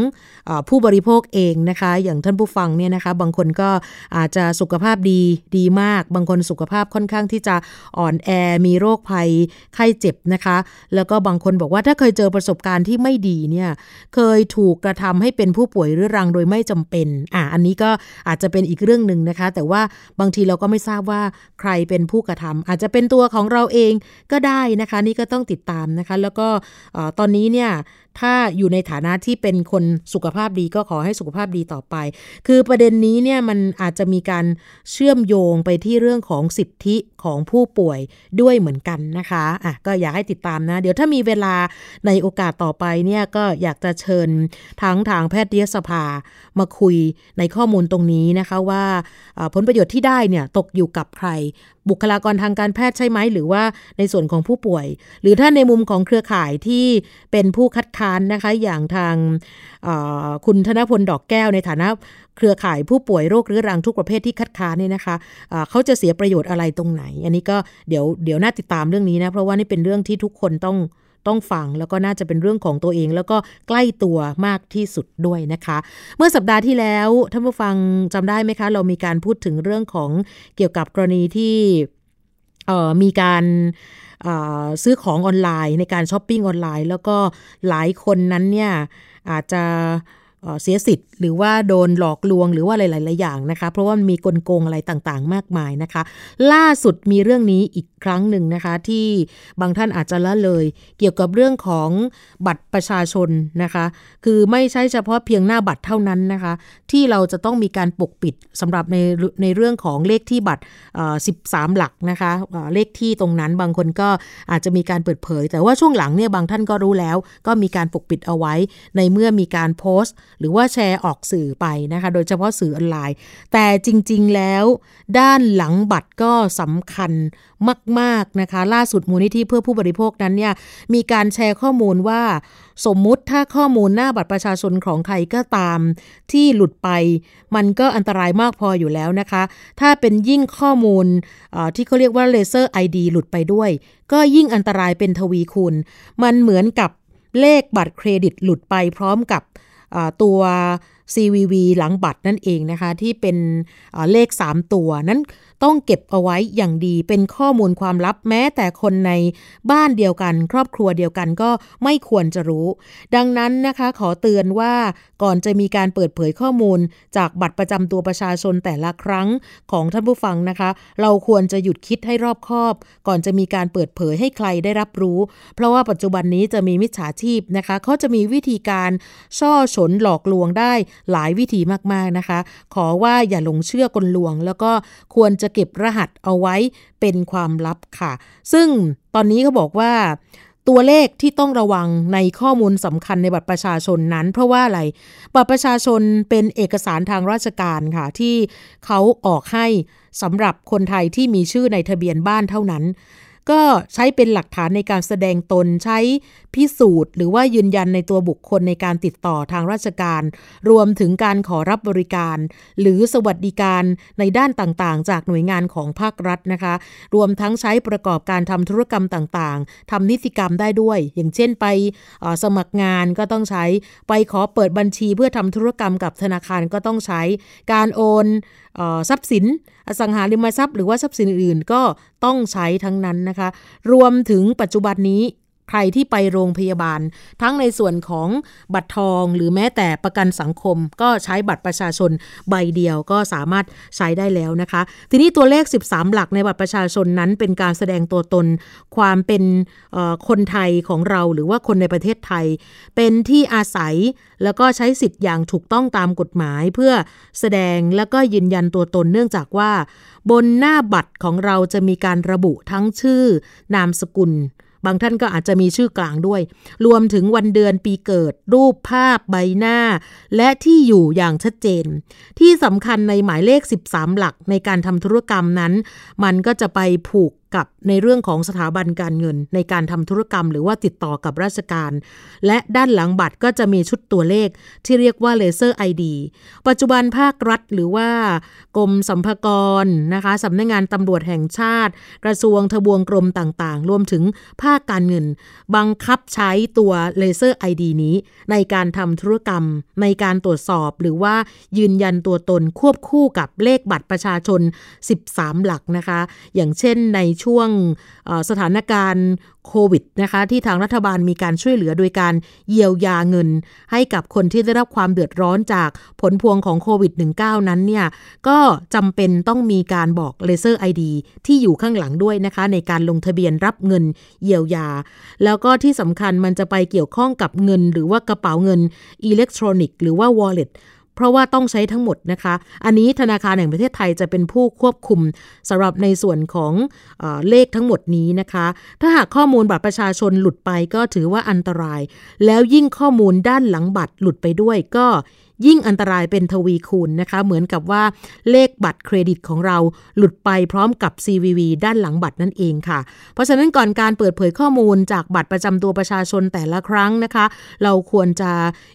อผู้บริโภคเองนะคะ อย่างท่านผู้ฟังเนี่ยนะคะบางคนก็อาจจะสุขภาพดีดีมาก บางคนสุขภาพค่อนข้างที่จะอ่อนแอมีโรคภัยไข้เจ็บนะคะ แล้วก็บางคนบอกว่าถ้าเคยเจอประสบการณ์ที่ไม่ดีเนี่ยเคยถูกกระทำให้เป็นผู้ป่วยเรื้อรังโดยไม่จำเป็นอะอันนี้ก็อาจจะเป็นอีกเรื่องหนึ่งนะคะ แต่ว่าบางทีเราก็ไม่ทราบว่าใครเป็นผู้กระทำอาจจะเป็นตัวของเราเองก็ได้นะคะ นี่ก็ต้องติดตามนะคะ แล้วก็ตอนนี้เนี่ยถ้าอยู่ในฐานะที่เป็นคนสุขภาพดีก็ขอให้สุขภาพดีต่อไป คือประเด็นนี้เนี่ยมันอาจจะมีการเชื่อมโยงไปที่เรื่องของสิทธิของผู้ป่วยด้วยเหมือนกันนะคะอะก็อยากให้ติดตามนะ เดี๋ยวถ้ามีเวลาในโอกาสต่อไปเนี่ยก็อยากจะเชิญทั้งทางแพทยสภามาคุยในข้อมูลตรงนี้นะคะว่าผลประโยชน์ที่ได้เนี่ยตกอยู่กับใคร บุคลากรทางการแพทย์ใช่ไหม หรือว่าในส่วนของผู้ป่วย หรือถ้าในมุมของเครือข่ายที่เป็นผู้คัดค้านนะคะอย่างทางคุณธนพลดอกแก้วในฐานะเครือข่ายผู้ป่วยโรคเรื้อรังทุกประเภทที่คัดค้านเนี่ยนะคะะเขาจะเสียประโยชน์อะไรตรงไหน อันนี้ก็เดี๋ยวเดี๋ยวน่าติดตามเรื่องนี้นะ เพราะว่านี่เป็นเรื่องที่ทุกคนต้อง ต้องฟังแล้วก็น่าจะเป็นเรื่องของตัวเอง แล้วก็ใกล้ตัวมากที่สุดด้วยนะคะ เมื่อสัปดาห์ที่แล้วท่านผู้ฟังจำได้ไหมคะ เรามีการพูดถึงเรื่องของเกี่ยวกับกรณีที่มีการซื้อของออนไลน์ในการช้อปปิ้งออนไลน์ แล้วก็หลายคนนั้นเนี่ยอาจจะ เสียสิทธิ์หรือว่าโดนหลอกลวงหรือว่าหลาย ๆ อย่างนะคะ เพราะว่ามีกลโกงอะไรต่างๆ มากมายนะคะ ล่าสุดมีเรื่องนี้อีกครั้งหนึ่งนะคะ ที่บางท่านอาจจะละเลย เกี่ยวกับเรื่องของบัตรประชาชนนะคะ คือไม่ใช่เฉพาะเพียงหน้าบัตรเท่านั้นนะคะ ที่เราจะต้องมีการปกปิดสำหรับในในเรื่องของเลขที่บัตร 13 หลักนะคะเลขที่ตรงนั้นบางคนก็อาจจะมีการเปิดเผย แต่ว่าช่วงหลังเนี่ยบางท่านก็รู้แล้ว ก็มีการปกปิดเอาไว้ในเมื่อมีการโพสต์หรือว่าแชร์ออกสื่อไปนะคะ โดยเฉพาะสื่อออนไลน์ แต่จริง ๆ แล้ว ด้านหลังบัตรก็สำคัญมาก ๆ นะคะ ล่าสุดมูลนิธิเพื่อผู้บริโภคนั้นเนี่ยมีการแชร์ข้อมูลว่า สมมุติถ้าข้อมูลหน้าบัตรประชาชนของใครก็ตาม ที่หลุดไป มันก็อันตรายมากพออยู่แล้วนะคะ ถ้าเป็นยิ่งข้อมูลที่เขาเรียกว่าเลเซอร์ไอดีหลุดไปด้วย ก็ยิ่งอันตรายเป็นทวีคูณ มันเหมือนกับเลขบัตรเครดิตหลุดไปพร้อมกับ ตัว CVV หลังบัตรนั่นเองนะคะ ที่เป็นเลข 3 ตัวนั้น ต้องเก็บเอาไว้อย่างดีเป็นข้อมูลความลับแม้แต่คนในบ้านเดียวกัน ครอบครัวเดียวกันก็ไม่ควรจะรู้ ดังนั้นนะคะขอเตือนว่าก่อนจะมีการเปิดเผยข้อมูล จากบัตรประจำตัวประชาชนแต่ละครั้งของท่านผู้ฟังนะคะ เราควรจะหยุดคิดให้รอบคอบ ก่อนจะมีการเปิดเผยให้ใครได้รับรู้ เพราะว่าปัจจุบันนี้จะมีมิจฉาชีพนะคะเขาจะมีวิธีการช่อฉนหลอกลวงได้หลายวิธีมากๆนะคะ ขอว่าอย่าหลงเชื่อกลลวง แล้วก็ควรจะเก็บรหัสเอาไว้เป็นความลับค่ะ ซึ่งตอนนี้เขาบอกว่า ตัวเลขที่ต้องระวังในข้อมูลสำคัญในบัตรประชาชนนั้น เพราะว่าอะไร บัตรประชาชนเป็นเอกสารทางราชการค่ะ ที่เขาออกให้สำหรับคนไทยที่มีชื่อในทะเบียนบ้านเท่านั้น ก็ใช้เป็นหลักฐานในการแสดงตนใช้พิสูจน์ หรือว่ายืนยันในตัวบุคคลในการติดต่อทางราชการ รวมถึงการขอรับบริการ หรือสวัสดิการในด้านต่างๆ จากหน่วยงานของภาครัฐนะคะ รวมทั้งใช้ประกอบการทำธุรกรรมต่างๆทำนิติกรรมได้ด้วย อย่างเช่นไปสมัครงานก็ต้องใช้ไปขอเปิดบัญชีเพื่อทำธุรกรรมกับธนาคารก็ต้องใช้การโอนทรัพย์สิน อสังหาริมทรัพย์หรือว่าทรัพย์สินอื่นๆ ก็ต้องใช้ทั้งนั้นนะคะ รวมถึงปัจจุบันนี้ ใครที่ไปโรงพยาบาล ทั้งในส่วนของบัตรทองหรือแม้แต่ประกันสังคม ก็ใช้บัตรประชาชนใบเดียวก็สามารถใช้ได้แล้วนะคะ ทีนี้ตัวเลข 13 หลักในบัตรประชาชนนั้นเป็นการแสดงตัวตน ความเป็นคนไทยของเราหรือว่าคนในประเทศไทย เป็นที่อาศัยแล้วก็ใช้สิทธิ์อย่างถูกต้องตามกฎหมาย เพื่อแสดงแล้วก็ยืนยันตัวตนเนื่องจากว่า บนหน้าบัตรของเราจะมีการระบุทั้งชื่อนามสกุล บางท่านก็อาจจะมีชื่อกลางด้วย รวมถึงวันเดือนปีเกิด รูปภาพใบหน้า และที่อยู่อย่างชัดเจน ที่สำคัญในหมายเลข 13 หลักในการทำธุรกรรมนั้น มันก็จะไปผูกกับในเรื่องของสถาบันการเงิน ในการทำธุรกรรม หรือว่าติดต่อกับราชการ และด้านหลังบัตรก็จะมีชุดตัวเลขที่เรียกว่าเลเซอร์ไอดีปัจจุบันภาครัฐหรือว่ากรมสัมภากรนะคะสำนักงงานตำรวจแห่งชาติ กระทรวงทบวงกรมต่างๆ รวมถึงภาคการเงิน บังคับใช้ตัว laser ID นี้ ในการทำธุรกรรม ในการตรวจสอบ หรือว่ายืนยันตัวตนควบคู่กับเลขบัตรประชาชน 13 หลักนะคะ อย่างเช่นในช่วงสถานการณ์โควิดนะคะที่ทางรัฐบาลมีการช่วยเหลือโดยการเยียวยาเงิน ให้กับคนที่ได้รับความเดือดร้อนจากผลพวงของโควิด -19 นั้นเนี่ยก็จำเป็นต้องมีการบอก laser IDที่อยู่ข้างหลังด้วยนะคะในการลงทะเบียนรับเงินเยียวยา แล้วก็ที่สำคัญมันจะไปเกี่ยวข้องกับเงิน หรือว่ากระเป๋าเงินอิเล็กทรอนิกส์หรือว่า wallet เพราะว่าต้องใช้ทั้งหมดนะคะ อันนี้ธนาคารแห่งประเทศไทยจะเป็นผู้ควบคุมสำหรับในส่วนของเอเลขทั้งหมดนี้นะคะ ถ้าหากข้อมูลบัตรประชาชนหลุดไปก็ถือว่าอันตราย แล้วยิ่งข้อมูลด้านหลังบัตรหลุดไปด้วยก็ ยิ่งอันตรายเป็นทวีคูณนะคะ เหมือนกับว่าเลขบัตรเครดิตของเราหลุดไปพร้อมกับ CVV ด้านหลังบัตรนั่นเองค่ะ เพราะฉะนั้นก่อนการเปิดเผยข้อมูลจากบัตรประจำตัวประชาชนแต่ละครั้งนะคะ เราควรจะ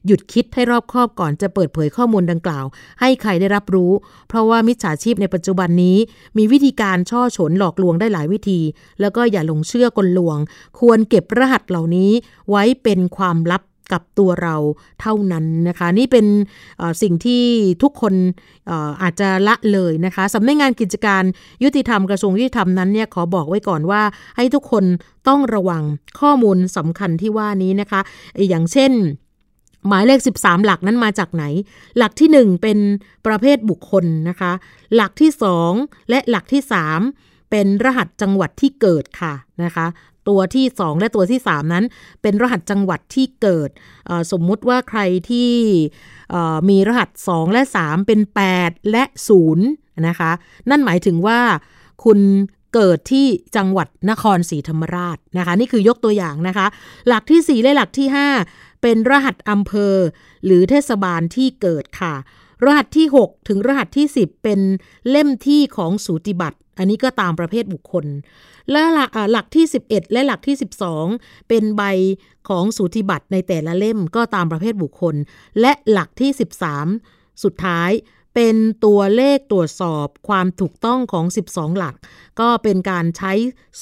หยุดคิดให้รอบคอบก่อนจะเปิดเผยข้อมูลดังกล่าว ให้ใครได้รับรู้ เพราะว่ามิจฉาชีพในปัจจุบันนี้ มีวิธีการช่อฉนหลอกลวงได้หลายวิธี แล้วก็อย่าหลงเชื่อกลลวง ควรเก็บรหัสเหล่านี้ไว้เป็นความลับ กับตัวเราเท่านั้นนะคะ นี่เป็นสิ่งที่ทุกคนอาจจะละเลยนะคะสำนักงานกิจการยุติธรรมกระทรวงยุติธรรมนั้นเนี่ยขอบอกไว้ก่อนว่า ให้ทุกคนต้องระวังข้อมูลสำคัญที่ว่านี้นะคะ อย่างเช่นหมายเลข 13 หลักนั้นมาจากไหน หลักที่ 1 เป็นประเภทบุคคลนะคะ หลักที่ 2 และหลักที่ 3 เป็นรหัสจังหวัดที่เกิดค่ะนะคะ ตัวที่ 2 และตัวที่ 3 นั้น เป็นรหัสจังหวัดที่เกิด สมมุติว่าใครที่มีรหัส 2 และ 3 เป็น 8 และ0นะคะ นั่นหมายถึงว่าคุณเกิดที่จังหวัดนครศรีธรรมราชนะคะ นี่คือยกตัวอย่างนะคะ หลักที่ 4 และหลักที่ 5 เป็นรหัสอำเภอ หรือเทศบาลที่เกิดค่ะ รหัสที่ 6 ถึงรหัสที่ 10 เป็นเล่มที่ของสูติบัตรอันนี้ก็ตามประเภทบุคคล และหลักที่ 11 และหลักที่ 12 เป็นใบของสูติบัตรในแต่ละเล่มก็ตามประเภทบุคคล และหลักที่ 13 สุดท้าย เป็นตัวเลขตรวจสอบความถูกต้องของ 12 หลัก ก็เป็นการใช้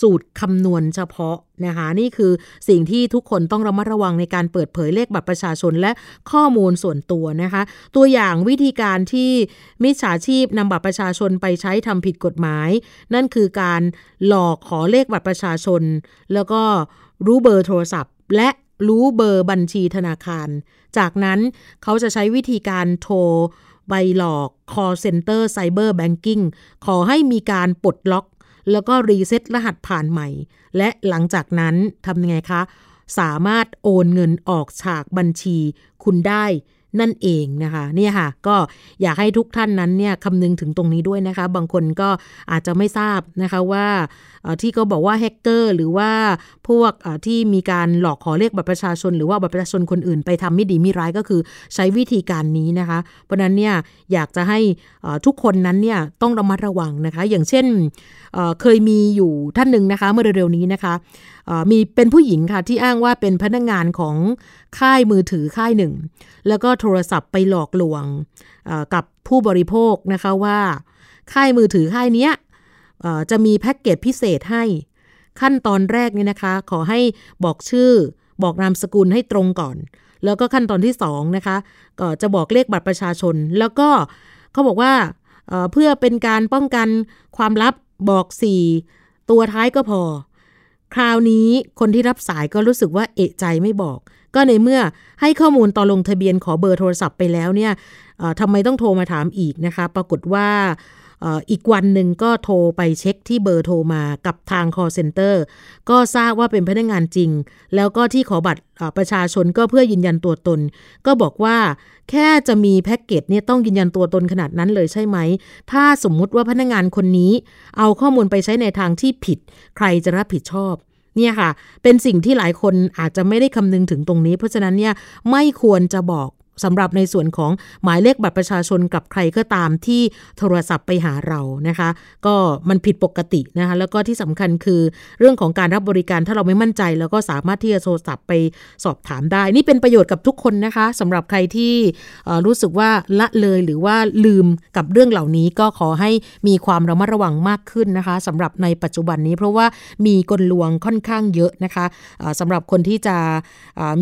สูตรคำนวณเฉพาะนะคะนี่คือสิ่งที่ทุกคนต้องระมัดระวังในการเปิดเผยเลขบัตรประชาชนและข้อมูลส่วนตัวนะคะ ตัวอย่างวิธีการที่มิจฉาชีพนำบัตรประชาชนไปใช้ทำผิดกฎหมาย นั่นคือการหลอกขอเลขบัตรประชาชน แล้วก็รู้เบอร์โทรศัพท์ และรู้เบอร์บัญชีธนาคาร จากนั้นเขาจะใช้วิธีการโทร ใบหลอก call center cyber banking ขอให้มีการปลดล็อก แล้วก็รีเซ็ตรหัสผ่านใหม่ และหลังจากนั้นทำยังไงคะ สามารถโอนเงินออกฉากบัญชีคุณได้นั่นเองนะคะเนี่ยค่ะก็อยากให้ทุกท่านนั้นเนี่ยคำนึงถึงตรงนี้ด้วยนะคะ บางคนก็อาจจะไม่ทราบนะคะว่า ที่เขาบอกว่าแฮกเกอร์หรือว่าพวกที่มีการหลอกขอเลขบัตรประชาชน หรือว่าบัตรประชาชนคนอื่นไปทำไม่ดีไม่ร้ายก็คือใช้วิธีการนี้นะคะ เพราะนั้นเนี่ยอยากจะให้ทุกคนนั้นเนี่ยต้องระมัดระวังนะคะ อย่างเช่นเคยมีอยู่ท่านหนึ่งนะคะ เมื่อเร็วๆนี้นะคะมีเป็นผู้หญิงค่ะที่อ้างว่าเป็นพนักงงานของค่ายมือถือค่ายหนึ่ง แล้วก็โทรศัพท์ไปหลอกลวงกับผู้บริโภคนะคะว่าค่ายมือถือค่ายนี้ จะมีแพ็กเกจพิเศษให้ขั้นตอนแรกนี่นะคะ ขอให้บอกชื่อ บอกนามสกุลให้ตรงก่อน แล้วก็ขั้นตอนที่2นะคะก็จะบอกเลขบัตรประชาชน แล้วก็เขาบอกว่าเพื่อเป็นการป้องกันความลับบอก 4 ตัวท้ายก็พอ คราวนี้คนที่รับสายก็รู้สึกว่าเอะใจไม่บอก ก็ในเมื่อให้ข้อมูลตอนลงทะเบียนขอเบอร์โทรศัพท์ไปแล้วเนี่ยทำไมต้องโทรมาถามอีกนะคะ ปรากฏว่า อีกวันหนึ่งก็โทรไปเช็คที่เบอร์โทรมากับทาง call center ก็ทราบว่าเป็นพนักงานจริง แล้วก็ที่ขอบัตรประชาชนก็เพื่อยืนยันตัวตน ก็บอกว่าแค่จะมีแพ็กเกจเนี่ยต้องยืนยันตัวตนขนาดนั้นเลยใช่ไหม ถ้าสมมุติว่าพนักงานคนนี้ เอาข้อมูลไปใช้ในทางที่ผิด ใครจะรับผิดชอบเนี่ยค่ะ เป็นสิ่งที่หลายคนอาจจะไม่ได้คำนึงถึงตรงนี้ เพราะฉะนั้นเนี่ยไม่ควรจะบอก สำหรับในส่วนของหมายเลขบัตรประชาชนกับใครก็ตามที่โทรศัพท์ไปหาเรานะคะ ก็มันผิดปกตินะคะแล้วก็ที่สำคัญคือเรื่องของการรับบริการถ้าเราไม่มั่นใจแล้วก็สามารถที่จะโทรศัพท์ไปสอบถามได้ นี่เป็นประโยชน์กับทุกคนนะคะสำหรับใครที่รู้สึกว่าละเลยหรือว่าลืมกับเรื่องเหล่านี้ก็ขอให้มีความระมัดระวังมากขึ้นนะคะสำหรับในปัจจุบันนี้ เพราะว่ามีกลลวงค่อนข้างเยอะนะคะสำหรับคนที่จะ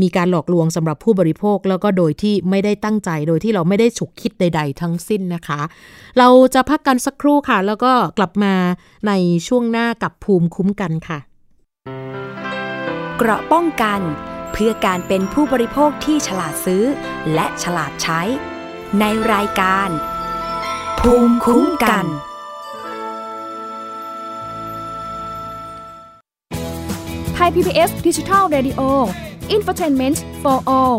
มีการหลอกลวงสำหรับผู้บริโภคแล้วก็โดยที่ไม่ได้ตั้งใจโดยที่เราไม่ได้ฉุกคิดใด ๆ ทั้งสิ้นนะคะ เราจะพักกันสักครู่ค่ะ แล้วก็กลับมาในช่วงหน้ากับภูมิคุ้มกันค่ะ เกราะป้องกันเพื่อการเป็นผู้บริโภคที่ฉลาดซื้อ และฉลาดใช้ ในรายการ ภูมิคุ้มกันไทย PBS ดิจิทัล Radio Infotainment for All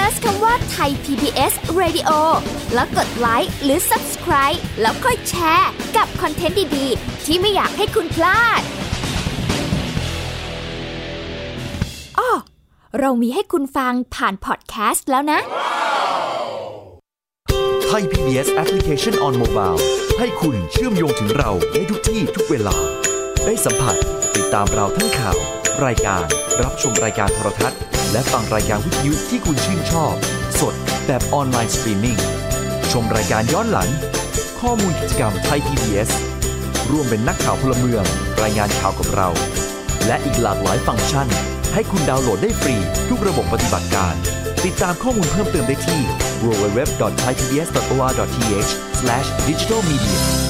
Search คำว่าไทย PBS Radio แล้วกดไลค์หรือ Subscribe แล้วค่อยแชร์ กับคอนเทนต์ดี ๆ ที่ไม่อยากให้คุณพลาดอ้อเรามีให้คุณฟังผ่านพอดแคสต์แล้วนะ Thai PBS Application on Mobile ให้คุณเชื่อมโยงถึงเราในทุกที่ทุกเวลา ได้สัมผัสติดตามเราทั้งข่าว รายการรับชมรายการโทรทัศน์ และฟังรายการวิทยุที่คุณชื่นชอบ สดแบบออนไลน์สตรีมมิ่ง ชมรายการย้อนหลัง ข้อมูลกิจกรรมไทย PBS ร่วมเป็นนักข่าวพลเมือง รายงานข่าวกับเรา และอีกหลากหลายฟังก์ชัน ให้คุณดาวน์โหลดได้ฟรีทุกระบบปฏิบัติการ ติดตามข้อมูลเพิ่มเติมได้ที่ www.thaipbs.or.th/digitalmedia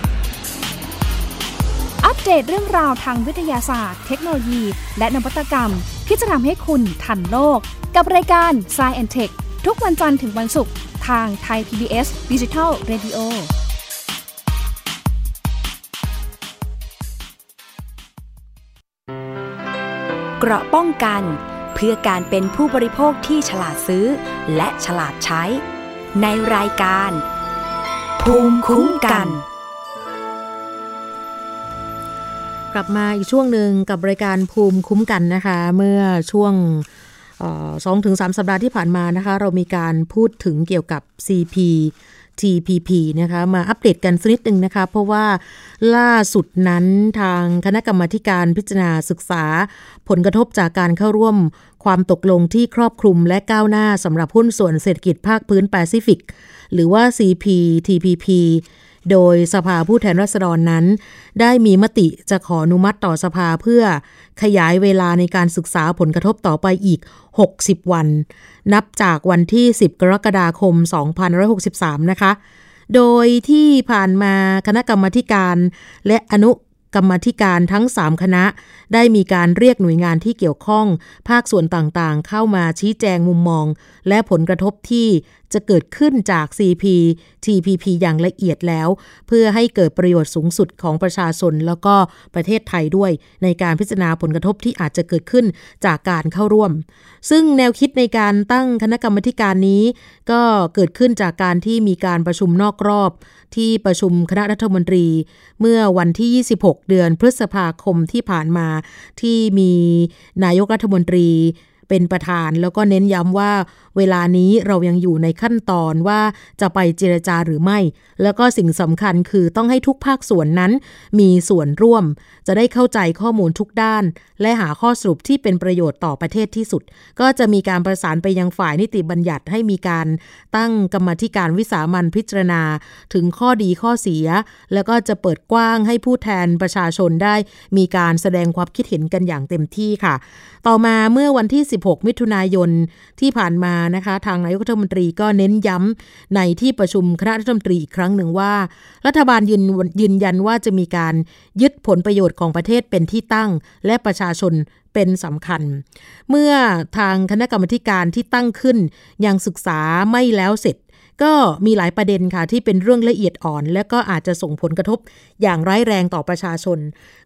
อัป เดตเรื่องราวทางวิทยาศาสตร์ เทคโนโลยี และนวัตกรรม ที่จะทำให้คุณทันโลก กับรายการ s c i e n t e c h ทุกวันจันทร์ถึงวันศุกร์ทางไทย PBS Digital Radio เกราะป้องกันเพื่อการเป็นผู้บริโภคที่ฉลาดซื้อ และฉลาดใช้ ในรายการ ภูมิคุ้มกัน กลับมาอีกช่วงหนึ่งกับรายการภูมิคุ้มกันนะคะ เมื่อช่วงสองถึงสสัปดาห์ที่ผ่านมานะคะ เรามีการพูดถึงเกี่ยวกับ CP TPP นะคะ มาอัปเดตกันสักนิดหนึ่งนะคะ เพราะว่าล่าสุดนั้นทางคณะกรรมาการพิจารณาศึกษา ผลกระทบจากการเข้าร่วมความตกลงที่ครอบคลุมและก้าวหน้าสำหรับหุ้นส่วนเศรษฐกิจภาคพื้นแปซิฟิก หรือว่า CPTPP โดยสภาผู้แทนราษฎรนั้น ได้มีมติจะขออนุมัติต่อสภาเพื่อขยายเวลาในการศึกษาผลกระทบต่อไปอีก 60 วัน นับจากวันที่ 10 กรกฎาคม 2563 นะคะ โดยที่ผ่านมาคณะกรรมการและอนุกรรมาการทั้ง 3 คณะ ได้มีการเรียกหน่วยงานที่เกี่ยวข้อง ภาคส่วนต่างๆ เข้ามาชี้แจงมุมมอง และผลกระทบที่ จะเกิดขึ้นจาก CP TPP อย่างละเอียดแล้ว เพื่อให้เกิดประโยชน์สูงสุดของประชาชนแล้วก็ประเทศไทยด้วย ในการพิจารณาผลกระทบที่อาจจะเกิดขึ้นจากการเข้าร่วม ซึ่งแนวคิดในการตั้งคณะกรรมการนี้ ก็เกิดขึ้นจากการที่มีการประชุมนอกรอบ ที่ประชุมคณะรัฐมนตรี เมื่อวันที่ 26 เดือนพฤษภาคมที่ผ่านมา ที่มีนายกรัฐมนตรีเป็นประธานแล้วก็เน้นย้ำว่าเวลานี้เรายังอยู่ในขั้นตอนว่าจะไปเจรจาหรือไม่ แล้วก็สิ่งสำคัญคือต้องให้ทุกภาคส่วนนั้น มีส่วนร่วม จะได้เข้าใจข้อมูลทุกด้าน และหาข้อสรุปที่เป็นประโยชน์ต่อประเทศที่สุด ก็จะมีการประสานไปยังฝ่ายนิติบัญญัติให้มีการตั้งกรรมธิการวิสามันพิจารณา ถึงข้อดีข้อเสีย แล้วก็จะเปิดกว้างให้ผู้แทนประชาชนได้ มีการแสดงความคิดเห็นกันอย่างเต็มที่ค่ะ ต่อมาเมื่อวันที่ 16 มิถุนายนที่ผ่านมานะคะ ทางนายกรัฐมนตรีก็เน้นย้ำในที่ประชุมคณะรัฐมนตรีอีกครั้งหนึ่งว่า รัฐบาลยืนยืนยันว่าจะมีการยึดผลประโยชน์ของประเทศเป็นที่ตั้ง และประชาชนเป็นสำคัญ เมื่อทางคณะกรรมการที่ตั้งขึ้น ยังศึกษาไม่แล้วเสร็จ ก็มีหลายประเด็นค่ะที่เป็นเรื่องละเอียดอ่อน และก็อาจจะส่งผลกระทบอย่างร้ายแรงต่อประชาชน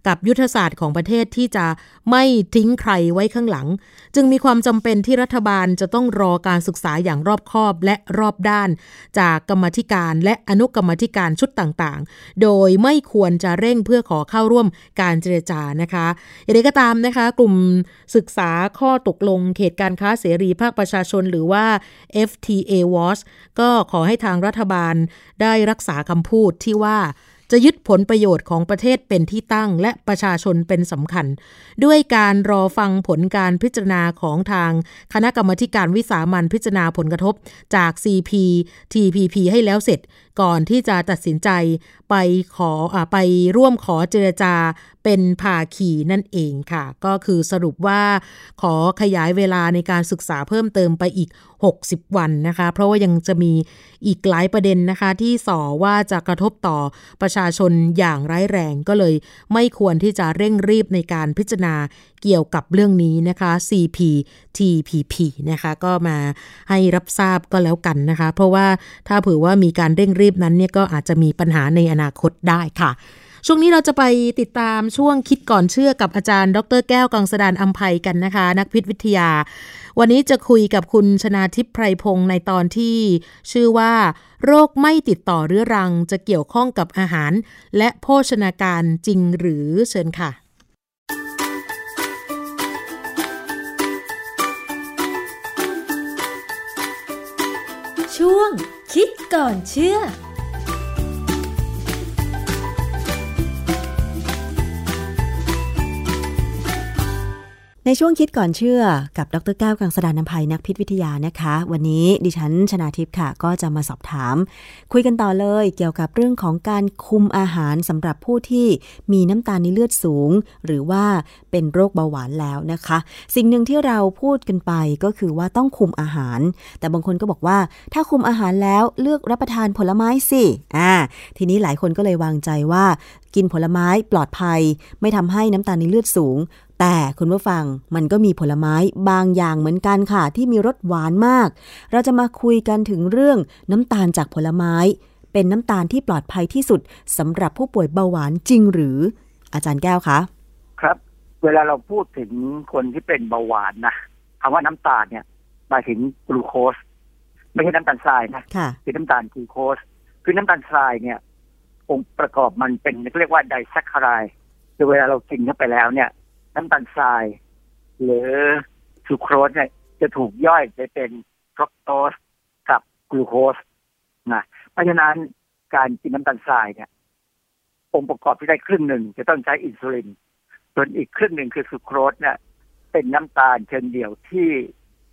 กับยุทธศาสตร์ของประเทศที่จะไม่ทิ้งใครไว้ข้างหลัง จึงมีความจำเป็นที่รัฐบาลจะต้องรอการศึกษาอย่างรอบคอบและรอบด้าน จากกรรมธิการและอนุกรรมธิการชุดต่างๆ โดยไม่ควรจะเร่งเพื่อขอเข้าร่วมการเจรจานะคะอย่างไรก็ตามนะคะ กลุ่มศึกษาข้อตกลงเขตการค้าเสรีภาคประชาชน หรือว่า FTA Watch ก็ขอให้ทางรัฐบาลได้รักษาคำพูดที่ว่าจะยึดผลประโยชน์ของประเทศเป็นที่ตั้งและประชาชนเป็นสำคัญ ด้วยการรอฟังผลการพิจารณาของทางคณะกรรมการวิสามันพิจารณาผลกระทบจาก CP TPP ให้แล้วเสร็จ ก่อนที่จะตัดสินใจไปขออไปร่วมขอเจรจาเป็นภาคีนั่นเองค่ะ ก็คือสรุปว่าขอขยายเวลาในการศึกษาเพิ่มเติมไปอีก 60 วันนะคะ เพราะว่ายังจะมีอีกหลายประเด็นนะคะ ที่ส่อว่าจะกระทบต่อประชาชนอย่างร้ายแรงก็เลย ไม่ควรที่จะเร่งรีบในการพิจารณา เกี่ยวกับเรื่องนี้นะคะ CPTPP นะคะก็มาให้รับทราบก็แล้วกันนะคะ เพราะว่าถ้าเผื่อว่ามีการเร่งรีบนั้นเนี่ยก็อาจจะมีปัญหาในอนาคตได้ค่ะช่วงนี้เราจะไปติดตามช่วงคิดก่อนเชื่อกับอาจารย์ ดรแก้วกังสดานอัมภัยกันนะคะ นักพิษวิทยา วันนี้จะคุยกับคุณชนาทิพย์ไพรพงศ์ในตอนที่ชื่อว่า โรคไม่ติดต่อเรื้อรังจะเกี่ยวข้องกับอาหาร และโภชนาการจริงหรือเชิญค่ะ ช่วงคิดก่อนเชื่อ ในช่วงคิดก่อนเชื่อกับดรแก้วกังสดานนภัยนักพิษวิทยานะคะ วันนี้ดิฉันชนาทิพย์ค่ะ ก็จะมาสอบถาม คุยกันต่อเลยเกี่ยวกับเรื่องของการคุมอาหารสำหรับผู้ที่มีน้ำตาลในเลือดสูง หรือว่าเป็นโรคเบาหวานแล้วนะคะ สิ่งหนึ่งที่เราพูดกันไปก็คือว่าต้องคุมอาหาร แต่บางคนก็บอกว่า ถ้าคุมอาหารแล้วเลือกรับประทานผลไม้สิอ่าทีนี้หลายคนก็เลยวางใจว่ากินผลไม้ปลอดภัย ไม่ทำให้น้ำตาลในเลือดสูง แต่คุณผู้ฟังมันก็มีผลไม้บางอย่างเหมือนกันค่ะ ที่มีรสหวานมาก เราจะมาคุยกันถึงเรื่องน้ำตาลจากผลไม้ เป็นน้ำตาลที่ปลอดภัยที่สุดสำหรับผู้ป่วยเบาหวานจริงหรือ อาจารย์แก้วคะครับ เวลาเราพูดถึงคนที่เป็นเบาหวานนะคำว่าน้ำตาลเนี่ยหมายถึงกลูโคส ไม่ใช่น้ำตาลทรายนะค่ะคือน้ำตาลกลูโคส คือน้ำตาลทรายเนี่ยองค์ประกอบมันเป็นเรียกว่าไดแซคคารายคือเวลาเรากินเข้าไปแล้วเนี่ย น้ำตาลทราย หรือซูโครสเนี่ยจะถูกย่อยไปเป็นฟรักโตสกับกลูโคสนะเพราะฉะนั้นการกินน้ำตาลทรายเนี่ยองค์ประกอบที่ได้ครึ่งหนึ่งจะต้องใช้อินซูลิน ส่วนอีกครึ่งหนึ่งคือซูโครสเนี่ยเป็นน้ำตาลเชิงเดี่ยวที่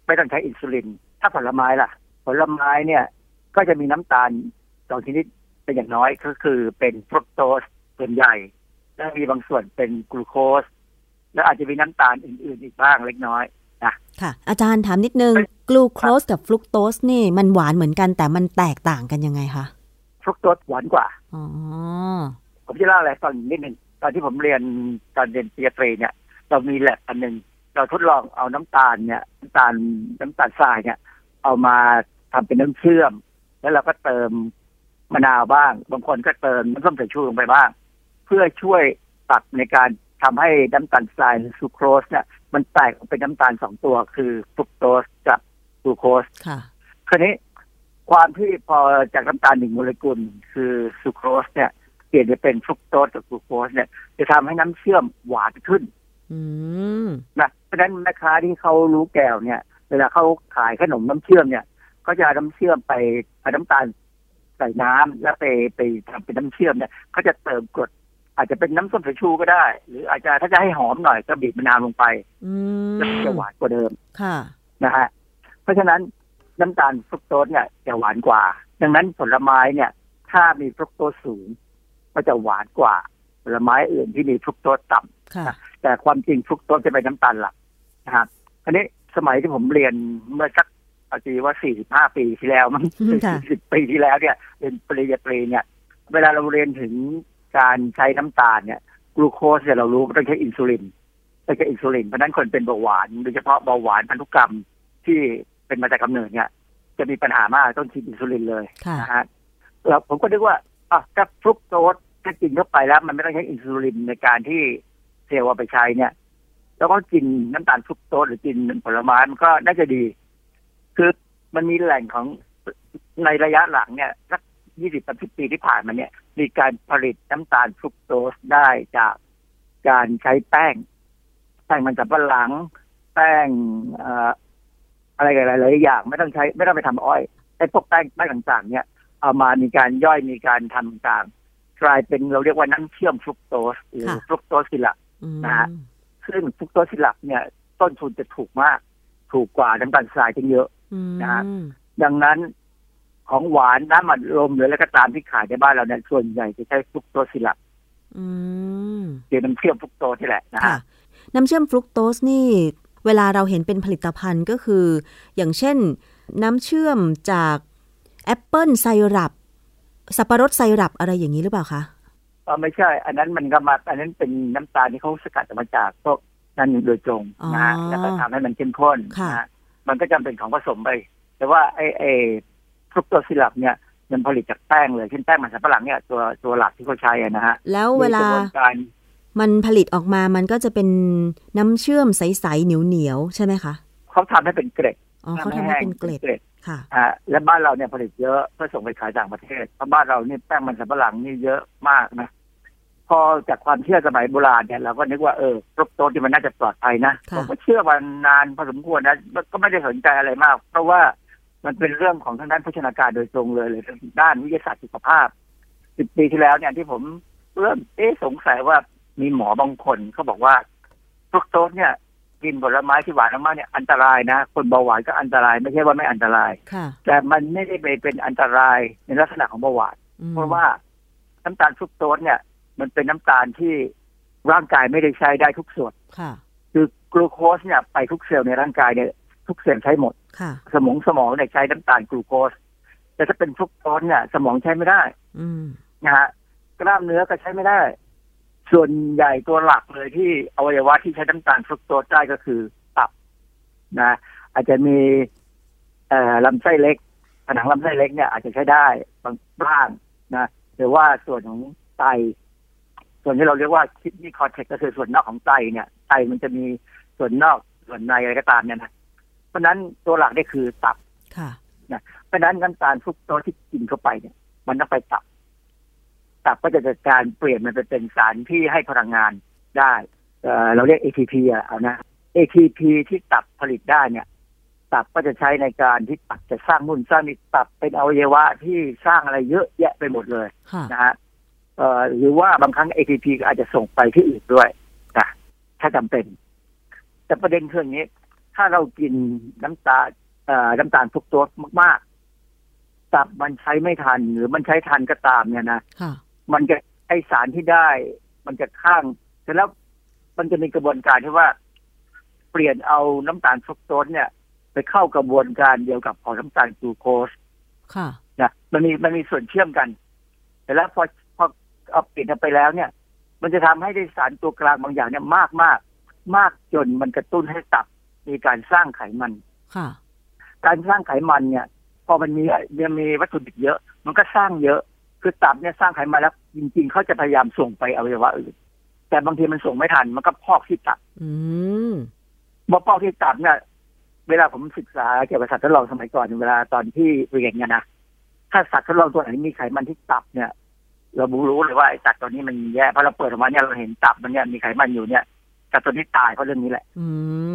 ไม่ต้องใช้อินซูลิน ถ้าผลไม้ล่ะ ผลไม้เนี่ยก็จะมีน้ำตาลสองชนิดเป็นอย่างน้อยก็คือเป็นฟรักโตสส่วนใหญ่ และมีบางส่วนเป็นกลูโคส แล้วอาจจะมีน้ำตาลอื่นๆอีกบ้างเล็กน้อยนะค่ะ อาจารย์ถามนิดนึงกลูโคสกับฟรุกโตสนี่มันหวานเหมือนกันแต่มันแตกต่างกันยังไงคะฟรักโตสหวานกว่าอ๋อผมจะเล่าอะไรตอนนิดหนึ่งตอนที่ผมเรียนตอนเรียนปริญญาตรีเนี่ย เรามีแลบอันหนึ่งเราทดลองเอาน้ำตาลเนี่ยน้ำตาลน้ำตาลทรายเนี่ย เอามาทำเป็นน้ำเชื่อม แล้วเราก็เติมมะนาวบ้าง บางคนก็เติมน้ำส้มสายชูลงไปบ้าง เพื่อช่วยตัดในการ ทำให้น้ำตาลทรายหรือซูโครสเนี่ยมันแตกออกเป็นน้ำตาลสองตัวคือฟรุกโตสกับกลูโคสค่ะคราวนี้ความที่พอจากน้ำตาลหนึ่งโมเลกุล คือซูโครสเนี่ยเปลี่ยนไปเป็นฟรุกโตสกับกลูโคสเนี่ย จะทำให้น้ำเชื่อมหวานขึ้นอืมนะเพราะฉะนั้นแม่ค้าที่เขารู้แก้วเนี่ยเเวลาเขาขายขนมน้ำเชื่อมเนี่ยก็จะเอาน้ำเชื่อมไปเอาน้ำตาลใส่น้ำแล้วไปไปทำเป็นน้ำเชื่อมเนี่ยเขาจะเติมกรด อาจจะเป็นน้ำส้มสายชูก็ได้ หรืออาจจะถ้าจะให้หอมหน่อยก็บีบมะนาวลงไปอืมแล้วจะหวานกว่าเดิมค่ะนะฮะเพราะฉะนั้นน้ำตาลฟรุกโตสเนี่ยจะหวานกว่า ดังนั้นผลไม้เนี่ย ถ้ามีฟรุกโตสสูง ก็จะหวานกว่าผลไม้อื่นที่มีฟรุกโตสต่ำค่ะแต่ความจริงฟรุกโตสจะเป็นน้ำตาลหลักนะครับอันนี้สมัยที่ผมเรียนเมื่อสักเอาจีว่า45ปีที่แล้ว มั้งค่ะ40ปีที่แล้วเนี่ยเรียนปริญญาตรีเนี่ย เวลาเราเรียนถึง การใช้น้ำตาลเนี่ยกลูโคสเนี่ยเรารู้ว่าต้องใช้อินซูลินต้องใช้อินซูลินเพราะฉะนั้นคนเป็นเบาหวานโดยเฉพาะเบาหวานพันธุกรรมที่เป็นมาจากกำเนิดเนี่ย จะมีปัญหามากต้องฉีดอินซูลินเลยค่ะนะฮะแล้วผมก็นึกว่าอะถ้าฟรุกโตสถ้ากินเข้าไปแล้ว มันไม่ต้องใช้อินซูลินในการที่เซลล์เอาไปใช้เนี่ย แล้วก็กินน้ำตาลฟรุกโตสหรือกินผลไม้มันก็น่าจะดี คือมันมีแหล่งของในระยะหลังเนี่ยสัก ยี่สิบสามสิบปีที่ผ่านมาเนี่ย มีการผลิตน้ำตาลฟรุกโตสได้จากการใช้แป้ง แป้งมันสับปะหลัง แป้งเอ่ออะไรหลายๆอย่าง ไม่ต้องใช้ ไม่ต้องไปทำอ้อยไอ้พวกแป้งแป้งต่างๆ เนี่ยเอามามีการย่อยมีการทำต่างกลายเป็นเราเรียกว่าน้ำเชื่อมฟรุกโตสหรือค่ะฟรุกโตสซิลับอืมนะฮะซึ่งฟรุกโตสซิลับเนี่ย ต้นทุนจะถูกมาก ถูกกว่าน้ำตาลทรายทั้งเยอะอืมนะฮะดังนั้น ของหวานน้ำมันลมหรืออะไรก็ตามที่ขายในบ้านเราเนี่ยส่วนใหญ่จะใช้ฟรุกโตสซิลับอืมคือน้ำเชื่อมฟรุกโตสนี่แหละนะค่ะฮะน้ำเชื่อมฟรุกโตสนี่ เวลาเราเห็นเป็นผลิตภัณฑ์ก็คือ อย่างเช่น น้ำเชื่อมจากแอปเปิลไซรัปสับปะรดไซรัปอะไรอย่างนี้หรือเปล่าคะเออไม่ใช่ อันนั้นมันก็มา อันนั้นเป็นน้ำตาลที่เขาสกัดออกมาจากพวกนั่นโดยตรงนะฮะอ๋อแล้วก็ทำให้มันเข้มข้นค่ะนะฮะมันก็จำเป็นของผสมไป แต่ว่าไอ้ไอ้ ฟรุกโตสซิลับเนี่ยมันผลิตจากแป้งเลยเช่นแป้งมันสำปะหลังเนี่ยตัวตัวหลักที่เขาใช้อะนะฮะแล้วเวลามีกระบวนการมันผลิตออกมามันก็จะเป็นน้ำเชื่อมใสๆเหนียวๆใช่ไหมคะเขาทำให้เป็นเกล็ดอ๋อเขาทำให้เป็นเกล็ดเกล็ดค่ะอ่าและบ้านเราเนี่ยผลิตเยอะเพื่อส่งไปขายต่างประเทศเพราะบ้านเราเนี่ยแป้งมันสำปะหลังนี่เยอะมากนะพอจากความเชื่อสมัยโบราณเนี่ยเราก็นึกว่าเออฟรุกโตสที่มันน่าจะปลอดภัยนะค่ะผมก็เชื่อมานานพอสมควรนะก็ไม่ได้สนใจอะไรมาก เพราะว่า มันเป็นเรื่องของทางด้านโภชนาการโดยตรงเลยเลยด้านวิทยาศาสตร์สุขภาพสิบปีที่แล้วเนี่ยที่ผมเริ่มเอ๊ะสงสัยว่ามีหมอบางคนเขาบอกว่าฟรุกโตสเนี่ย กินผลไม้ที่หวานมากๆเนี่ยอันตรายนะ คนเบาหวานก็อันตราย ไม่ใช่ว่าไม่อันตรายค่ะแต่มันไม่ได้ไปเป็นอันตรายในลักษณะของเบาหวานอืมเพราะว่าน้ำตาลฟรุกโตสเนี่ย มันเป็นน้ำตาลที่ร่างกายไม่ได้ใช้ได้ทุกส่วนค่ะคือกลูโคสเนี่ยไปทุกเซลล์ในร่างกายเนี่ยทุกเซลล์ใช้หมดค่ะ สมองสมองเนี่ยใช้น้ำตาลกลูโคสแต่ถ้าเป็นฟรุกโตสเนี่ย สมองใช้ไม่ได้ อืมนะฮะกล้ามเนื้อก็ใช้ไม่ได้ ส่วนใหญ่ตัวหลักเลยที่อวัยวะที่ใช้น้ำตาลฟรุกโตสได้ก็คือตับนะ อาจจะมีเอ่อลำไส้เล็กผนังลำไส้เล็กเนี่ยอาจจะใช้ได้บางบ้างนะหรือว่าส่วนของไต ส่วนที่เราเรียกว่าคิดนี่คอเทกก็คือส่วนนอกของไตเนี่ยไตมันจะมีส่วนนอกส่วนในอะไรก็ตามเนี่ยนะ เพราะฉะนั้นตัวหลักนี่คือตับค่ะนะเพราะฉะนั้นน้ำตาลฟรุกโตสที่กินเข้าไปเนี่ย มันต้องไปตับ ตับก็จะจัดการเปลี่ยนมันไปเป็นสารที่ให้พลังงานได้เอ่อเราเรียก ATP อะเอานะ ATP ที่ตับผลิตได้เนี่ย ตับก็จะใช้ในการที่ตับจะสร้างนุ่นสร้างนี่ตับเป็นอวัยวะที่สร้างอะไรเยอะแยะไปหมดเลยค่ะนะฮะเอ่อหรือว่าบางครั้ง ATP ก็อาจจะส่งไปที่อื่นด้วยนะถ้าจำเป็น แต่ประเด็นคืออย่างนี้ ถ้าเรากินน้ำตาลเอ่อน้ำตาลฟรุกโตสมากๆตับมันใช้ไม่ทัน หรือมันใช้ทันก็ตามเนี่ยนะค่ะมันจะไอสารที่ได้ มันจะข้างเสร็จแล้วมันจะมีกระบวนการที่ว่า เปลี่ยนเอาน้ำตาลฟรุกโตสเนี่ย ไปเข้ากระบวนการเดียวกับของน้ำตาลกลูโคสค่ะนะมันมีมันมีส่วนเชื่อมกัน แต่แล้วพอพอเอาเปลี่ยนไปแล้วเนี่ย มันจะทำให้ได้สารตัวกลางบางอย่างเนี่ยมากมากมากจนมันกระตุ้นให้ตับ มีการสร้างไขมันค่ะ การสร้างไขมันเนี่ย พอมันมีมันมีวัตถุดิบเยอะ มันก็สร้างเยอะ คือตับเนี่ยสร้างไขมันแล้ว จริง ๆ เขาจะพยายามส่งไปอวัยวะอื่น แต่บางทีมันส่งไม่ทัน มันก็พอกที่ตับ อืมเมื่อพอกที่ตับเนี่ยเวลาผมศึกษาเกี่ยวกับสัตว์ทดลองสมัยก่อนเวลาตอนที่เรียนเนี่ยนะถ้าสัตว์ทดลองตัวไหนมีไขมันที่ตับเนี่ย เรารู้เลยว่าไอ้สัตว์ตัวนี้มันแย่เพราะเราเปิดออกมาเนี่ยเราเห็นตับมันเนี่ยมีไขมันอยู่เนี่ยสัตว์ตัวนี้ตายเพราะเรื่องนี้แหละ อื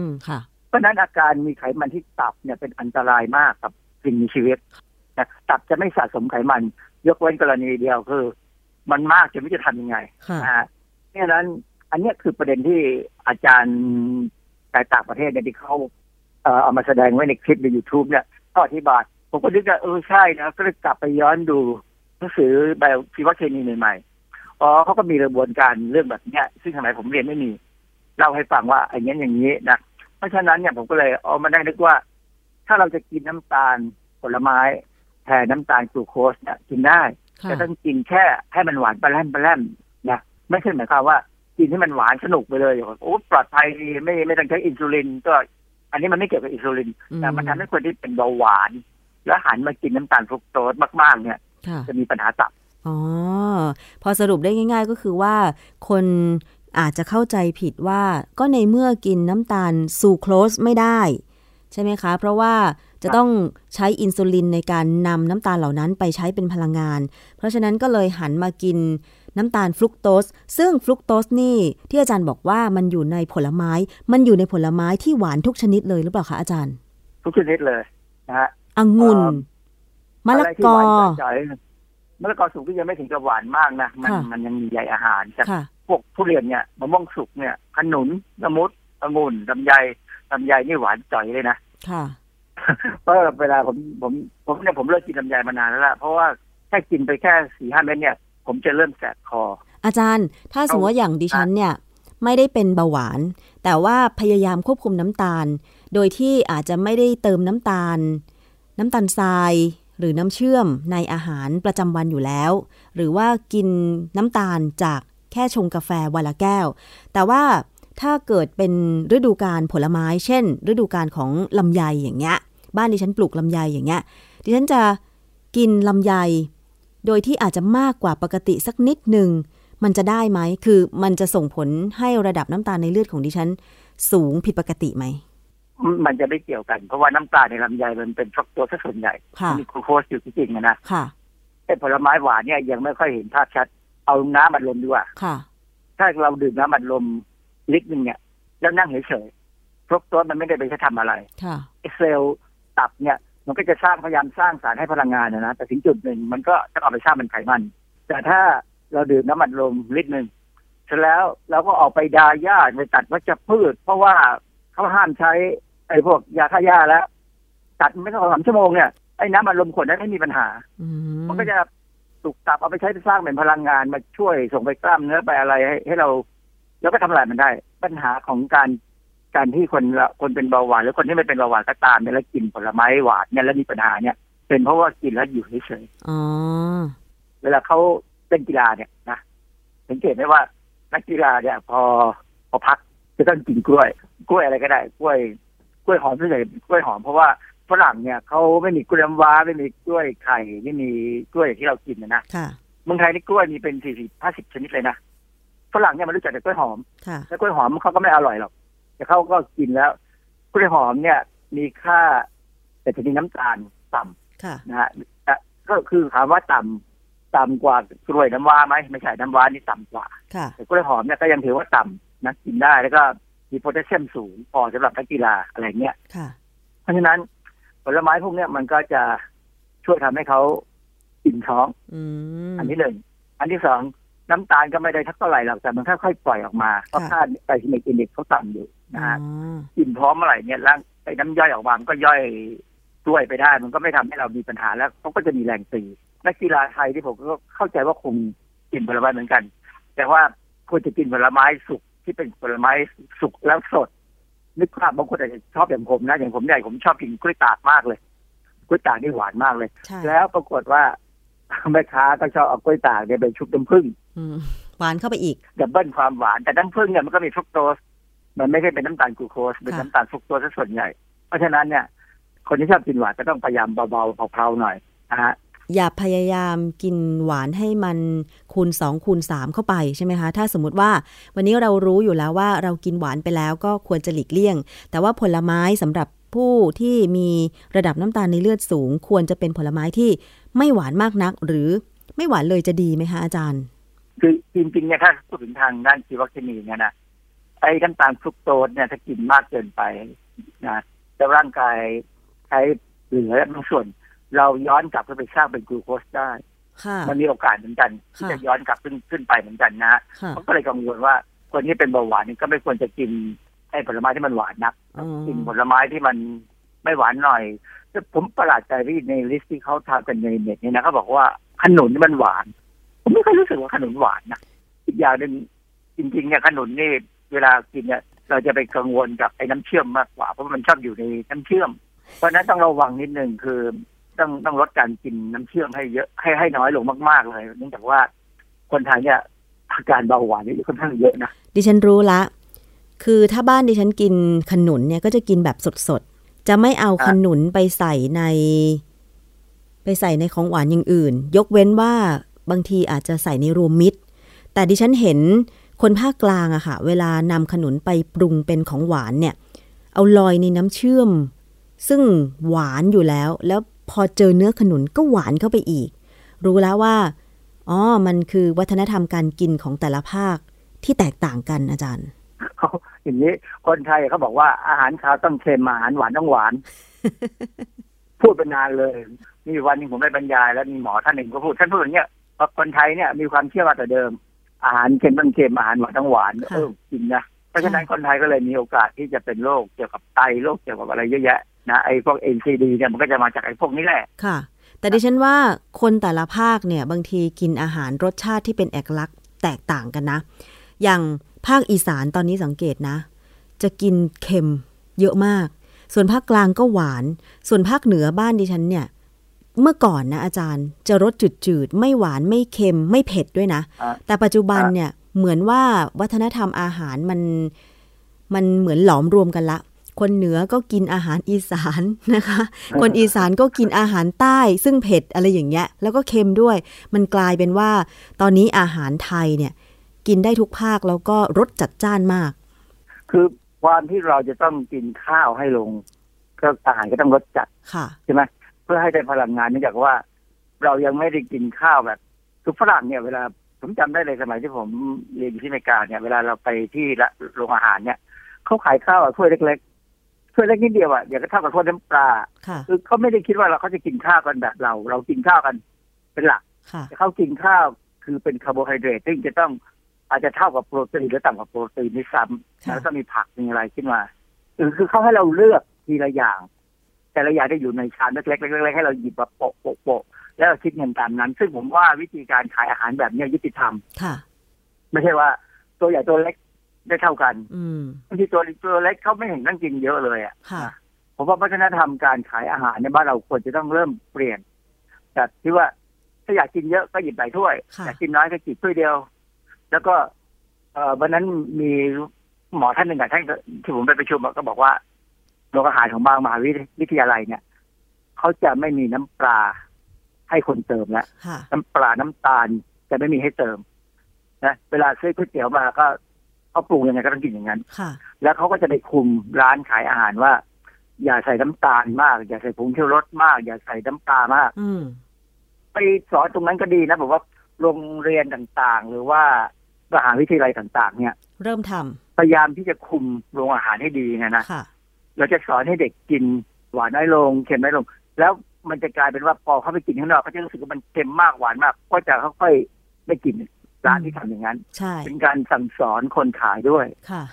มค่ะ เพราะฉะนั้นอาการมีไขมันที่ตับเนี่ยเป็นอันตรายมากกับสิ่งมีชีวิตนะตับจะไม่สะสมไขมัน ยกเว้นกรณีเดียวคือ มันมากจนไม่รู้จะทำยังไงค่ะนะฮะเพราะฉะนั้น อันเนี้ยคือประเด็นที่อาจารย์จากต่างประเทศเนี่ยที่เขาเอ่อเอามาแสดงไว้ในคลิปใน YouTube เนี่ยก็อธิบายผมก็นึกว่าเออใช่นะก็เลยกลับไปย้อนดูหนังสือไบโอชีวเคมีใหม่ๆอ๋อเขาก็มีกระบวนการเรื่องแบบเนี้ย ซึ่งสมัยผมเรียนไม่มีเล่าให้ฟังว่าอย่างนี้นอย่างนี้นะ เพราะฉะนั้นเนี่ยผมก็เลยเอามาได้นึกว่า ถ้าเราจะกินน้ำตาลผลไม้แทนน้ำตาลกลูโคสเนี่ยกินได้ค่ะแต่ต้องกินแค่ให้มันหวานปลาแรมปลาแรมนะไม่ใช่หมายความว่ากินให้มันหวานสนุกไปเลยโอ้ปลอดภัยดีไม่ไม่ต้องใช้อินซูลินก็ อันนี้มันไม่เกี่ยวกับอินซูลินแต่มันทำให้คนที่เป็นเบาหวาน แล้วหันมากินน้ำตาลฟรุกโตสมาก ๆ เนี่ยค่ะจะมีปัญหาตับอ๋อ พอสรุปได้ง่าย ๆ ก็คือว่าคน อาจจะเข้าใจผิดว่าก็ในเมื่อกินน้ำตาลซูโครสไม่ได้ ใช่ไหมคะ เพราะว่าจะต้องใช้อินซูลินในการนำน้ำตาลเหล่านั้นไปใช้เป็นพลังงาน เพราะฉะนั้นก็เลยหันมากินน้ำตาลฟรุกโตส ซึ่งฟรุกโตสนี่ที่อาจารย์บอกว่ามันอยู่ในผลไม้ มันอยู่ในผลไม้ที่หวานทุกชนิดเลยหรือเปล่าคะอาจารย์ ทุกชนิดเลยนะฮะองุ่นเอ่อมะละไรที่กหอวานจ่อยๆมะละกอสุกที่ยังไม่ถึงกับหวานมากนะ มันค่ะมันยังมีใยอาหารแต่ค่ะ พวกทุเรียนเนี่ยมะม่วงสุกเนี่ยขนุนละมุดองุ่นลำไยลำไยนี่หวานจ่อยเลยนะค่ะเพราะเวลาผมผมผมเนี่ยผมเลิกกินลำไยมานานแล้วล่ะเพราะว่าแค่กินไปแค่สี่ห้าเม็ดเนี่ย ผมจะเริ่มแสบคอ อาจารย์ ถ้าสมมติว่าอย่างดิฉันเนี่ย ไม่ได้เป็นเบาหวาน แต่ว่าพยายามควบคุมน้ำตาล โดยที่อาจจะไม่ได้เติมน้ำตาล น้ำตาลทรายหรือน้ำเชื่อมในอาหารประจำวันอยู่แล้ว หรือว่ากินน้ำตาลจากแค่ชงกาแฟวันละแก้ว แต่ว่าถ้าเกิดเป็นฤดูการผลไม้ เช่น ฤดูการของลำไยอย่างเงี้ย บ้านดิฉันปลูกลำไยอย่างเงี้ย ดิฉันจะกินลำไย โดยที่อาจจะมากกว่าปกติสักนิดหนึ่ง มันจะได้ไหม คือมันจะส่งผลให้ระดับน้ำตาลในเลือดของดิฉัน สูงผิดปกติไหม มันจะไม่เกี่ยวกัน เพราะว่าน้ำตาลในลำไยมันเป็นฟรักโตสซะส่วนใหญ่ค่ะมีกลูโคสอยู่จริงๆอะนะ ค่ะไอ้ผลไม้หวานเนี่ยยังไม่ค่อยเห็นภาพชัด เอาน้ำอัดลมดีกว่าค่ะ ถ้าเราดื่มน้ำอัดลมลิตรหนึ่งเนี่ย แล้วนั่งเฉยๆฟรักโตสมันไม่ได้ไปใช้ทำอะไรค่ะไอ้เซลล์ตับเนี่ยมันก็จะสร้างพยายามสร้างสารให้พลังงานนะนะแต่ถึงจุดหนึ่งมันก็จะเอาไปสร้างเป็นไขมัน แต่ถ้าเราดื่มน้ำอัดลมลิตรหนึ่งเสร็จแล้วเราก็ออกไปดาหญ้าไปตัดวัชพืช เพราะว่าเขาห้ามใช้ไอ้พวกยาฆ่าหญ้าแล้ว ตัดไม่ต้องสามชั่วโมงเนี่ยไอ้น้ำอัดลมขวดนั้นไม่มีปัญหาอืมมันก็จะ ถูกตับเอาไปใช้สร้างเป็นพลังงานมาช่วยส่งไปกล้ามเนื้อไปอะไรให้ให้เราแล้วก็ทำลายมันได้ ปัญหาของการการที่คนละคนเป็นเบาหวานหรือคนที่ไม่เป็นเบาหวานก็ตามเนี่ยแล้วกินผลไม้หวานเนี่ยแล้วมีปัญหาเนี่ย เป็นเพราะว่ากินแล้วอยู่เฉยอ๋อๆเวลาเขาเล่นกีฬาเนี่ยนะสังเกตไหมว่านักกีฬาเนี่ย พอพอพักจะต้องกินกล้วย กล้วยอะไรก็ได้ กล้วย กล้วยหอมส่วนใหญ่กล้วยหอมเพราะว่า ฝรั่งเนี่ยเขาไม่มีกล้วยน้ำว้าไม่มีกล้วยไข่ไม่มีกล้วยที่เรากินนะนะค่ะเมืองไทยนี่กล้วยมีเป็นสี่สิบห้าสิบชนิดเลยนะฝรั่งเนี่ยมันรู้จักแต่กล้วยหอมค่ะแล้วกล้วยหอมเขาก็ไม่อร่อยหรอกแต่เขาก็กินแล้วกล้วยหอมเนี่ย มีค่า แต่จะมีน้ำตาลต่ำค่ะนะฮะแต่ก็คือถามว่าต่ำต่ำกว่ากล้วยน้ำว้าไหมไม่ใช่น้ำว้านี่ต่ำกว่าค่ะแต่กล้วยหอมเนี่ยก็ยังถือว่าต่ำนะกินได้แล้วก็มีโพแทสเซียมสูงพอสำหรับนักกีฬาอะไรเงี้ยค่ะเพราะฉะนั้น ผลไม้พวกเนี้ยมันก็จะช่วยทำให้เขาอิ่มท้องอืมอันที่หนึ่งอันที่สองน้ำตาลก็ไม่ได้ทักเท่าไหร่หรอกแต่มันค่อยๆปล่อยออกมาเพราะค่า glycemic index เขาต่ำอยู่นะฮะอ๋ออิ่มท้องเมื่อไหร่เนี่ยร่างไอ้น้ำย่อยออกมามันก็ย่อยด้วยไปได้ มันก็ไม่ทำให้เรามีปัญหาแล้วเขาก็จะมีแรงตีนักกีฬาไทยที่ผมก็เข้าใจว่าคงกินผลไม้เหมือนกัน แต่ว่าควรจะกินผลไม้สุกที่เป็นผลไม้สุกแล้วสด นึกภาพบางคนอาจจะชอบอย่างผมนะอย่างผมใหญ่ผมชอบกินกล้วยตากมากเลยกล้วยตากนี่หวานมากเลยใช่แล้วปรากฏว่าแม่ค้าก็ชอบเอากล้วยตากเนี่ยไปชุบน้ำผึ้งอืมหวานเข้าไปอีกดับเบิลความหวานแต่น้ำผึ้งเนี่ยมันก็มีฟรุกโตส มันไม่ใช่เป็นน้ำตาลกลูโคสเป็นค่ะน้ำตาลฟรุกโตสซะส่วนใหญ่ เพราะฉะนั้นเนี่ย คนที่ชอบกินหวานก็ต้องพยายามเบาๆเพลาๆหน่อยนะฮะ อย่าพยายามกินหวานให้มันคูณ 2 คูณ 3 เข้าไปใช่ไหมคะ ถ้าสมมติว่าวันนี้เรารู้อยู่แล้วว่าเรากินหวานไปแล้วก็ควรจะหลีกเลี่ยง แต่ว่าผลไม้สำหรับผู้ที่มีระดับน้ำตาลในเลือดสูง ควรจะเป็นผลไม้ที่ไม่หวานมากนัก หรือไม่หวานเลยจะดีไหมคะอาจารย์ คือจริงๆเนี่ยถ้าพูดถึงทางด้านชีวเคมีเนี่ยนะไอ้น้ำตาลฟรุกโตสเนี่ยถ้ากินมากเกินไปนะแล้วร่างกายใช้เหลือบางส่วน เราย้อนกลับไปสร้างเป็นกลูโคสได้ค่ะมันมีโอกาสเหมือนกันที่ค่ะจะย้อนกลับขึ้นขึ้นไปเหมือนกันนะค่ะเขาก็เลยกังวลว่าคนที่เป็นเบาหวานนี่ก็ไม่ควรจะกินไอ้ผลไม้ที่มันหวานนักอ๋อกินผลไม้ที่มันไม่หวานหน่อยแต่ผมประหลาดใจที่ใน list ที่เขาทำกันในเน็ตเนี่ยนะเขาบอกว่าขนุนนี่มันหวาน ผมไม่ค่อยรู้สึกว่าขนุนหวานนะอีกอย่างหนึ่งจริงๆเนี่ยขนุนนี่เวลากินเนี่ยเราจะไปกังวลกับไอ้น้ำเชื่อมมากกว่าเพราะมันชอบอยู่ในน้ำเชื่อม เพราะฉะนั้นต้องระวังนิดนึงคือ ต้องต้องลดการกินน้ำเชื่อมให้เยอะให้ให้น้อยลงมาก ๆ เลยเนื่องจากว่าคนไทยเนี่ยอาการเบาหวานนี่ค่อนข้างเยอะนะดิฉันรู้ละ คือถ้าบ้านดิฉันกินขนุนเนี่ยก็จะกินแบบสดๆ จะไม่เอาขนุนไปใส่ใน ไปใส่ในของหวานอย่างอื่น ยกเว้นว่าบางทีอาจจะใส่ในรวมมิตร แต่ดิฉันเห็นคนภาคกลางอะค่ะ เวลานำขนุนไปปรุงเป็นของหวานเนี่ย เอาลอยในน้ำเชื่อม ซึ่งหวานอยู่แล้วแล้ว พอเจอเนื้อขนุนก็หวานเข้าไปอีก รู้แล้วว่า อ๋อ มันคือวัฒนธรรมการกินของแต่ละภาคที่แตกต่างกันอาจารย์เขาอย่างนี้ คนไทยเขาบอกว่าอาหารคาวต้องเค็มอาหารหวานต้องหวาน พูดเป็นนานเลย มีวันหนึงผมได้บรรยาย แล้วมีหมอท่านหนึ่งก็พูดท่านพูดอย่างเงี้ยว่าคนไทยเนี่ย มีความเชื่อมาแต่เดิม อาหารเค็มต้องเค็มอาหารหวานต้องหวานค่ะเออจริงนะเพราะฉะนั้นคนไทยก็เลยมีโอกาสที่จะเป็นโรคเกี่ยวกับไตโรคเกี่ยวกับอะไรเยอะแยะ นะไอ้พวก NCD เนี่ยมันก็จะมาจากไอ้พวกนี้แหละค่ะ แต่ดิฉันว่าคนแต่ละภาคเนี่ยบางทีกินอาหารรสชาติที่เป็นเอกลักษณ์แตกต่างกันนะ อย่างภาคอีสานตอนนี้สังเกตนะ จะกินเค็มเยอะมาก ส่วนภาคกลางก็หวาน ส่วนภาคเหนือบ้านดิฉันเนี่ยเมื่อก่อนนะอาจารย์จะรสจืดๆ ไม่หวานไม่เค็มไม่เผ็ดด้วยนะอะแต่ปัจจุบันเนี่ยเหมือนว่าวัฒนธรรมอาหารมันมันเหมือนหลอมรวมกันละ คนเหนือก็กินอาหารอีสานนะคะ คนอีสานก็กินอาหารใต้ ซึ่งเผ็ดอะไรอย่างเงี้ย แล้วก็เค็มด้วย มันกลายเป็นว่า ตอนนี้อาหารไทยเนี่ย กินได้ทุกภาคแล้วก็รสจัดจ้านมาก คือความที่เราจะต้องกินข้าวให้ลงก็อาหารก็ต้องลดจัดค่ะใช่ไหมเพื่อให้ได้พลังงานเนื่องจากว่า เรายังไม่ได้กินข้าวแบบคือฝรั่งเนี่ยเวลาผมจำได้เลยสมัยที่ผมเรียนอยู่ที่อเมริกาเนี่ยเวลาเราไปที่ละโรงอาหารเนี่ยเขาขายข้าวอะถ้วยเล็กๆ ถ้วยเล็กนิดเดียวอะอย่างก็เท่ากับถ้วยน้ำปลาค่ะคือเขาไม่ได้คิดว่าเราเขาจะกินข้าวกันแบบเรา เรากินข้าวกันเป็นหลักค่ะแต่เขากินข้าวคือเป็นคาร์โบไฮเดรตซึ่งจะต้องอาจจะเท่ากับโปรตีนหรือต่ำกว่าโปรตีนด้วยซ้ำค่ะแล้วก็มีผักมีอะไรขึ้นมาคือคือเขาให้เราเลือกทีละอย่าง แต่ละอย่างได้อยู่ในชามเล็กๆเล็กๆให้เราหยิบมาโปะโปะโปะแล้วเราคิดเงินตามนั้น ซึ่งผมว่าวิธีการขายอาหารแบบเนี้ยยุติธรรมค่ะ ไม่ใช่ว่าตัวใหญ่ตัวเล็ก ได้เท่ากันอืมบางทีตัวตัวเล็กเขาไม่เห็นต้องกินเยอะเลยอะค่ะผมว่าวัฒนธรรมการขายอาหารในบ้านเราควรจะต้องเริ่มเปลี่ยนจากที่ว่าถ้าอยากกินเยอะก็หยิบหลายถ้วยค่ะอยากกินน้อยก็หยิบถ้วยเดียว แล้วก็ เอ่อวันนั้นมีหมอท่านหนึ่งอะท่านก็ที่ผมไปประชุมอะก็บอกว่าโรงอาหารของบางมหาวิทยาลัยเนี่ยเขาจะไม่มีน้ำปลาให้คนเติมแล้วค่ะน้ำปลาน้ำตาลจะไม่มีให้เติมนะเวลาซื้อก๋วยเตี๋ยวมาก็ เขาปรุงยังไงก็ต้องกินอย่างนั้นค่ะแล้วเขาก็จะไปคุมร้านขายอาหารว่า อย่าใส่น้ำตาลมาก อย่าใส่ผงชูรสมาก อย่าใส่น้ำปลามากอืมไปสอนตรงนั้นก็ดีนะผมว่าโรงเรียนต่างๆ หรือว่ามหาวิทยาลัยต่าง ๆ เนี่ย เริ่มทพยายามที่จะคุมโรงอาหารให้ดีนะนะำค่ะเราจะสอนให้เด็กกินหวานน้อยลงเค็มน้อยลง แล้วมันจะกลายเป็นว่าพอเขาไปกินข้างนอกเขาจะรู้สึกว่ามันเค็มมากหวานมาก ก็จะค่อยๆไม่กิน ร้านที่ทำอย่างนั้นใช่เป็นการสั่งสอนคนขายด้วยค่ะ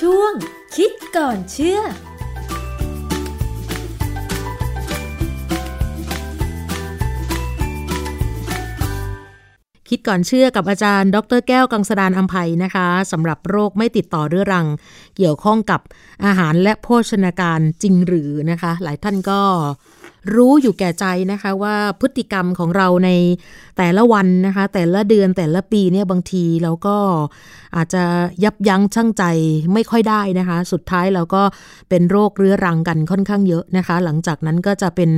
ช่วงคิดก่อนเชื่อ คิดก่อนเชื่อกับอาจารย์ ดรแก้วกังสดานอัมภัยนะคะสำหรับโรคไม่ติดต่อเรื้อรัง เกี่ยวข้องกับอาหารและโภชนาการจริงหรือนะคะ หลายท่านก็รู้อยู่แก่ใจนะคะว่าพฤติกรรมของเราใน แต่ละวันนะคะ แต่ละเดือนแต่ละปีเนี่ยบางทีเราก็อาจจะยับยั้งชั่งใจไม่ค่อยได้นะคะ สุดท้ายเราก็เป็นโรคเรื้อรังกันค่อนข้างเยอะนะคะ หลังจากนั้นก็จะเป็น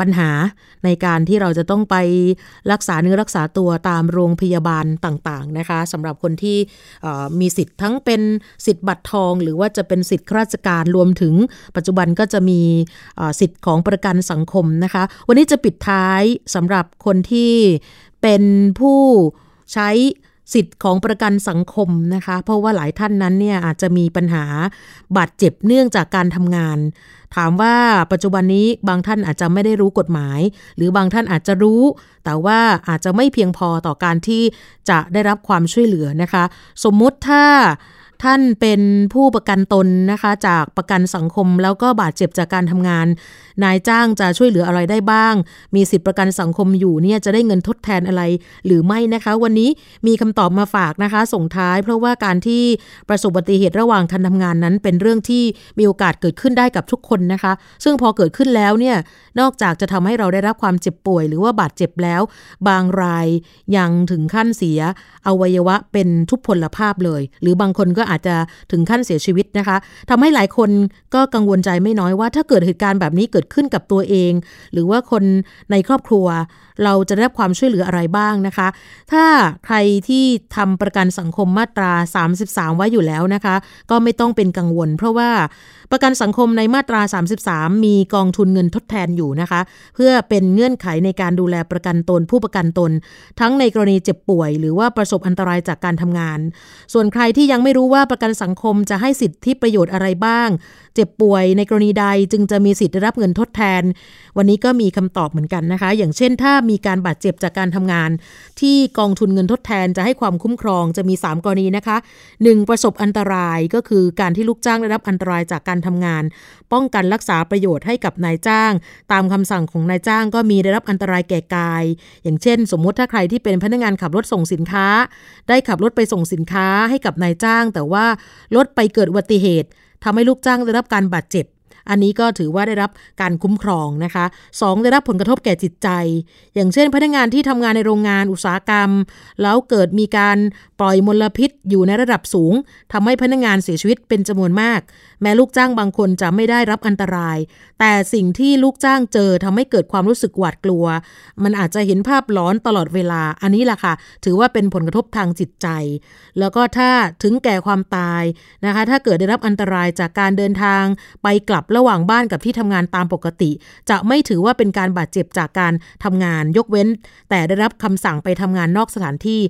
ปัญหาในการที่เราจะต้องไปรักษาเนื้อรักษาตัวตามโรงพยาบาลต่างๆนะคะสำหรับคนที่มีสิทธิ์ทั้งเป็นสิทธิ์บัตรทอง หรือว่าจะเป็นสิทธิ์ข้าราชการรวมถึง ปัจจุบันก็จะมีสิทธิ์ของประกันสังคมนะคะ วันนี้จะปิดท้ายสำหรับคนที่ เป็นผู้ใช้สิทธิ์ของประกันสังคมนะคะ เพราะว่าหลายท่านนั้นเนี่ยอาจจะมีปัญหาบาดเจ็บเนื่องจากการทำงาน ถามว่าปัจจุบันนี้บางท่านอาจจะไม่ได้รู้กฎหมาย หรือบางท่านอาจจะรู้ แต่ว่าอาจจะไม่เพียงพอต่อการที่จะได้รับความช่วยเหลือนะคะ สมมุติถ้า ท่านเป็นผู้ประกันตนนะคะจากประกันสังคมแล้วก็บาดเจ็บจากการทำงาน นายจ้างจะช่วยเหลืออะไรได้บ้าง มีสิทธิประกันสังคมอยู่เนี่ยจะได้เงินทดแทนอะไรหรือไม่นะคะ วันนี้มีคำตอบมาฝากนะคะ ส่งท้าย เพราะว่าการที่ประสบอุบัติเหตุระหว่างการทำงานนั้น เป็นเรื่องที่มีโอกาสเกิดขึ้นได้กับทุกคนนะคะ ซึ่งพอเกิดขึ้นแล้วเนี่ยนอกจากจะทำให้เราได้รับความเจ็บป่วย หรือว่าบาดเจ็บแล้ว บางรายยังถึงขั้นเสียอวัยวะเป็นทุพพลภาพเลย หรือบางคนก็อาจจะถึงขั้นเสียชีวิตนะคะทำให้หลายคนก็กังวลใจไม่น้อยว่า ถ้าเกิดเหตุการณ์แบบนี้เกิดขึ้นกับตัวเอง หรือว่าคนในครอบครัว เราจะได้รับความช่วยเหลืออะไรบ้างนะคะ ถ้าใครที่ทำประกันสังคมมาตรา 33 ไว้อยู่แล้วนะคะ ก็ไม่ต้องเป็นกังวล เพราะว่าประกันสังคมในมาตรา 33 มีกองทุนเงินทดแทนอยู่นะคะ เพื่อเป็นเงื่อนไขในการดูแลประกันตน ผู้ประกันตน ทั้งในกรณีเจ็บป่วย หรือว่าประสบอันตรายจากการทำงาน ส่วนใครที่ยังไม่รู้ว่าประกันสังคมจะให้สิทธิประโยชน์อะไรบ้าง เจ็บป่วยในกรณีใดจึงจะมีสิทธิ์ได้รับเงินทดแทน วันนี้ก็มีคำตอบเหมือนกันนะคะ อย่างเช่น ถ้ามีการบาดเจ็บจากการทำงาน ที่กองทุนเงินทดแทนจะให้ความคุ้มครองจะมี 3 กรณีนะคะ 1. ประสบอันตรายก็คือการที่ลูกจ้างได้รับอันตรายจากการทำงาน ป้องกันรักษาประโยชน์ให้กับนายจ้าง ตามคำสั่งของนายจ้าง ก็มีได้รับอันตรายแก่กาย อย่างเช่น สมมุติถ้าใครที่เป็นพนักงานขับรถส่งสินค้า ได้ขับรถไปส่งสินค้าให้กับนายจ้าง แต่ว่า รถไปเกิดอุบัติเหตุ ทำให้ลูกจ้างได้รับการบาดเจ็บ อันนี้ก็ถือว่าได้รับการคุ้มครองนะคะ 2. ได้รับผลกระทบแก่จิตใจ อย่างเช่น พนักงานที่ทำงานในโรงงานอุตสาหกรรม แล้วเกิดมีการ ปล่อยมลพิษอยู่ในระดับสูงทำให้พนักงานเสียชีวิตเป็นจำนวนมาก แม้ลูกจ้างบางคนจะไม่ได้รับอันตราย แต่สิ่งที่ลูกจ้างเจอทำให้เกิดความรู้สึกหวาดกลัว มันอาจจะเห็นภาพหลอนตลอดเวลาอันนี้แหละค่ะ ถือว่าเป็นผลกระทบทางจิตใจ แล้วก็ถ้าถึงแก่ความตายนะคะ ถ้าเกิดได้รับอันตรายจากการเดินทางไปกลับระหว่างบ้านกับที่ทำงานตามปกติ จะไม่ถือว่าเป็นการบาดเจ็บจากการทำงานยกเว้น แต่ได้รับคำสั่งไปทำงานนอกสถานที่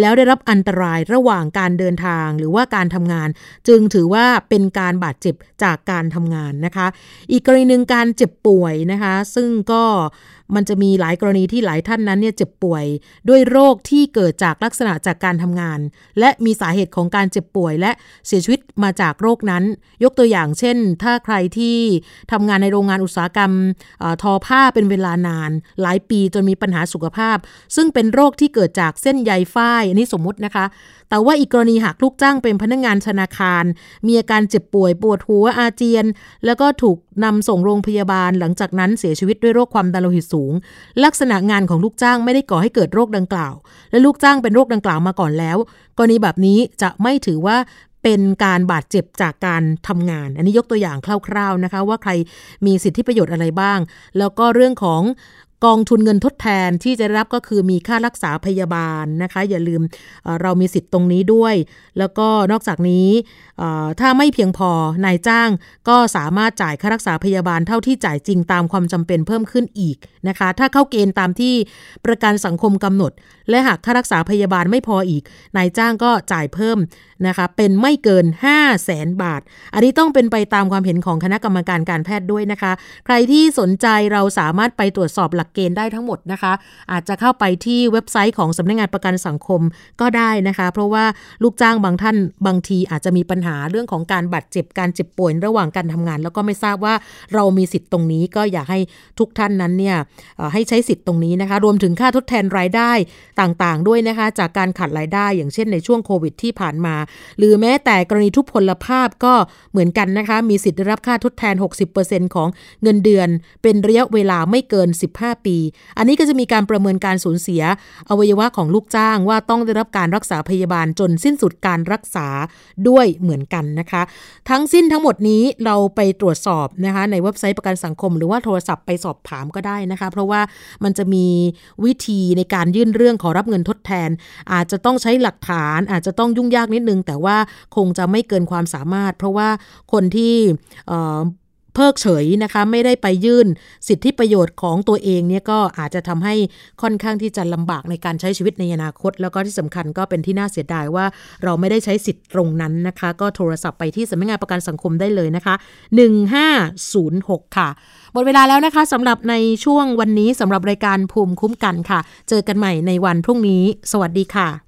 แล้วได้รับอันตรรายระหว่างการเดินทางหรือว่าการทำงาน จึงถือว่าเป็นการบาดเจ็บจากการทำงานนะคะ อีกกรณีหนึ่งการเจ็บป่วยนะคะ ซึ่งก็ มันจะมีหลายกรณีที่หลายท่านนั้นเนี่ยเจ็บป่วย ด้วยโรคที่เกิดจากลักษณะจากการทำงาน และมีสาเหตุของการเจ็บป่วย และเสียชีวิตมาจากโรคนั้น ยกตัวอย่างเช่น ถ้าใครที่ทำงานในโรงงานอุตสาหกรรมอทอผ้าเป็นเวลานาน หลายปีจนมีปัญหาสุขภาพ ซึ่งเป็นโรคที่เกิดจากเส้นใยฝ้ายอันนี้สมมุตินะคะ แต่ว่าอีกกรณีหากลูกจ้างเป็นพนักงงานธนาคาร มีอาการเจ็บป่วยปวดหัวอาเจียน แล้วก็ถูกนำส่งโรงพยาบาล หลังจากนั้นเสียชีวิตด้วยโรคความดันโลหิตสูง ลักษณะงานของลูกจ้างไม่ได้ก่อให้เกิดโรคดังกล่าว และลูกจ้างเป็นโรคดังกล่าวมาก่อนแล้ว กรณีแบบนี้จะไม่ถือว่าเป็นการบาดเจ็บจากการทำงาน อันนี้ยกตัวอย่างคร่าวๆนะคะ ว่าใครมีสิทธิประโยชน์อะไรบ้าง แล้วก็เรื่องของ กองทุนเงินทดแทนที่จะรับก็คือมีค่ารักษาพยาบาลนะคะ อย่าลืมเรามีสิทธิ์ตรงนี้ด้วย แล้วก็นอกจากนี้ถ้าไม่เพียงพอนายจ้างก็สามารถจ่ายค่ารักษาพยาบาลเท่าที่จ่ายจริงตามความจำเป็นเพิ่มขึ้นอีกนะคะ ถ้าเข้าเกณฑ์ตามที่ประกันสังคมกำหนด และหากค่ารักษาพยาบาลไม่พออีกนายจ้างก็จ่ายเพิ่ม นะคะเป็นไม่เกิน 5 0 0แสนบาท อันนี้ต้องเป็นไปตามความเห็นของคณะกรรมการการแพทย์ด้วยนะคะ ใครที่สนใจเราสามารถไปตรวจสอบหลักเกณฑ์ได้ทั้งหมดนะคะ อาจจะเข้าไปที่เว็บไซต์ของสำนักงงานประกันสังคมก็ได้นะคะ เพราะว่าลูกจ้างบางท่านบางทีอาจจะมีปัญหาเรื่องของการบาดเจ็บการเจ็บป่วยระหว่างการทำงาน แล้วก็ไม่ทราบว่าเรามีสิทธิ์ตรงนี้ก็อยากให้ทุกท่านนั้นเนี่ยให้ใช้สิทธิ์ตรงนี้นะคะ รวมถึงค่าทดแทนรายได้ต่างๆ ด้วยนะคะ จากการขาดรายได้อย่างเช่นในช่วงโควิดที่ผ่านมาหรือแม้แต่กรณีทุพพลภาพก็เหมือนกันนะคะ มีสิทธิ์ได้รับค่าทดแทน 60%ของเงินเดือน เป็นระยะเวลาไม่เกิน 15 ปี อันนี้ก็จะมีการประเมินการสูญเสีย อวัยวะของลูกจ้างว่าต้องได้รับการรักษาพยาบาลจนสิ้นสุดการรักษาด้วยเหมือนกันนะคะ ทั้งสิ้นทั้งหมดนี้เราไปตรวจสอบนะคะในเว็บไซต์ประกันสังคม หรือว่าโทรศัพท์ไปสอบถามก็ได้นะคะ เพราะว่ามันจะมีวิธีในการยื่นเรื่องขอรับเงินทดแทน อาจจะต้องใช้หลักฐาน อาจจะต้องยุ่งยากนิดนึงแต่ว่าคงจะไม่เกินความสามารถ เพราะว่าคนที่เพิกเฉยนะคะไม่ได้ไปยื่นสิทธิประโยชน์ของตัวเองเนี่ยก็อาจจะทำให้ค่อนข้างที่จะลำบากในการใช้ชีวิตในอนาคต แล้วก็ที่สำคัญก็เป็นที่น่าเสียดายว่าเราไม่ได้ใช้สิทธิ์ตรงนั้นนะคะ ก็โทรศัพท์ไปที่สำนักงานประกันสังคมได้เลยนะคะ 1506 ค่ะหมดเวลาแล้วนะคะสำหรับในช่วงวันนี้สำหรับรายการภูมิคุ้มกันค่ะ เจอกันใหม่ในวันพรุ่งนี้ สวัสดีค่ะ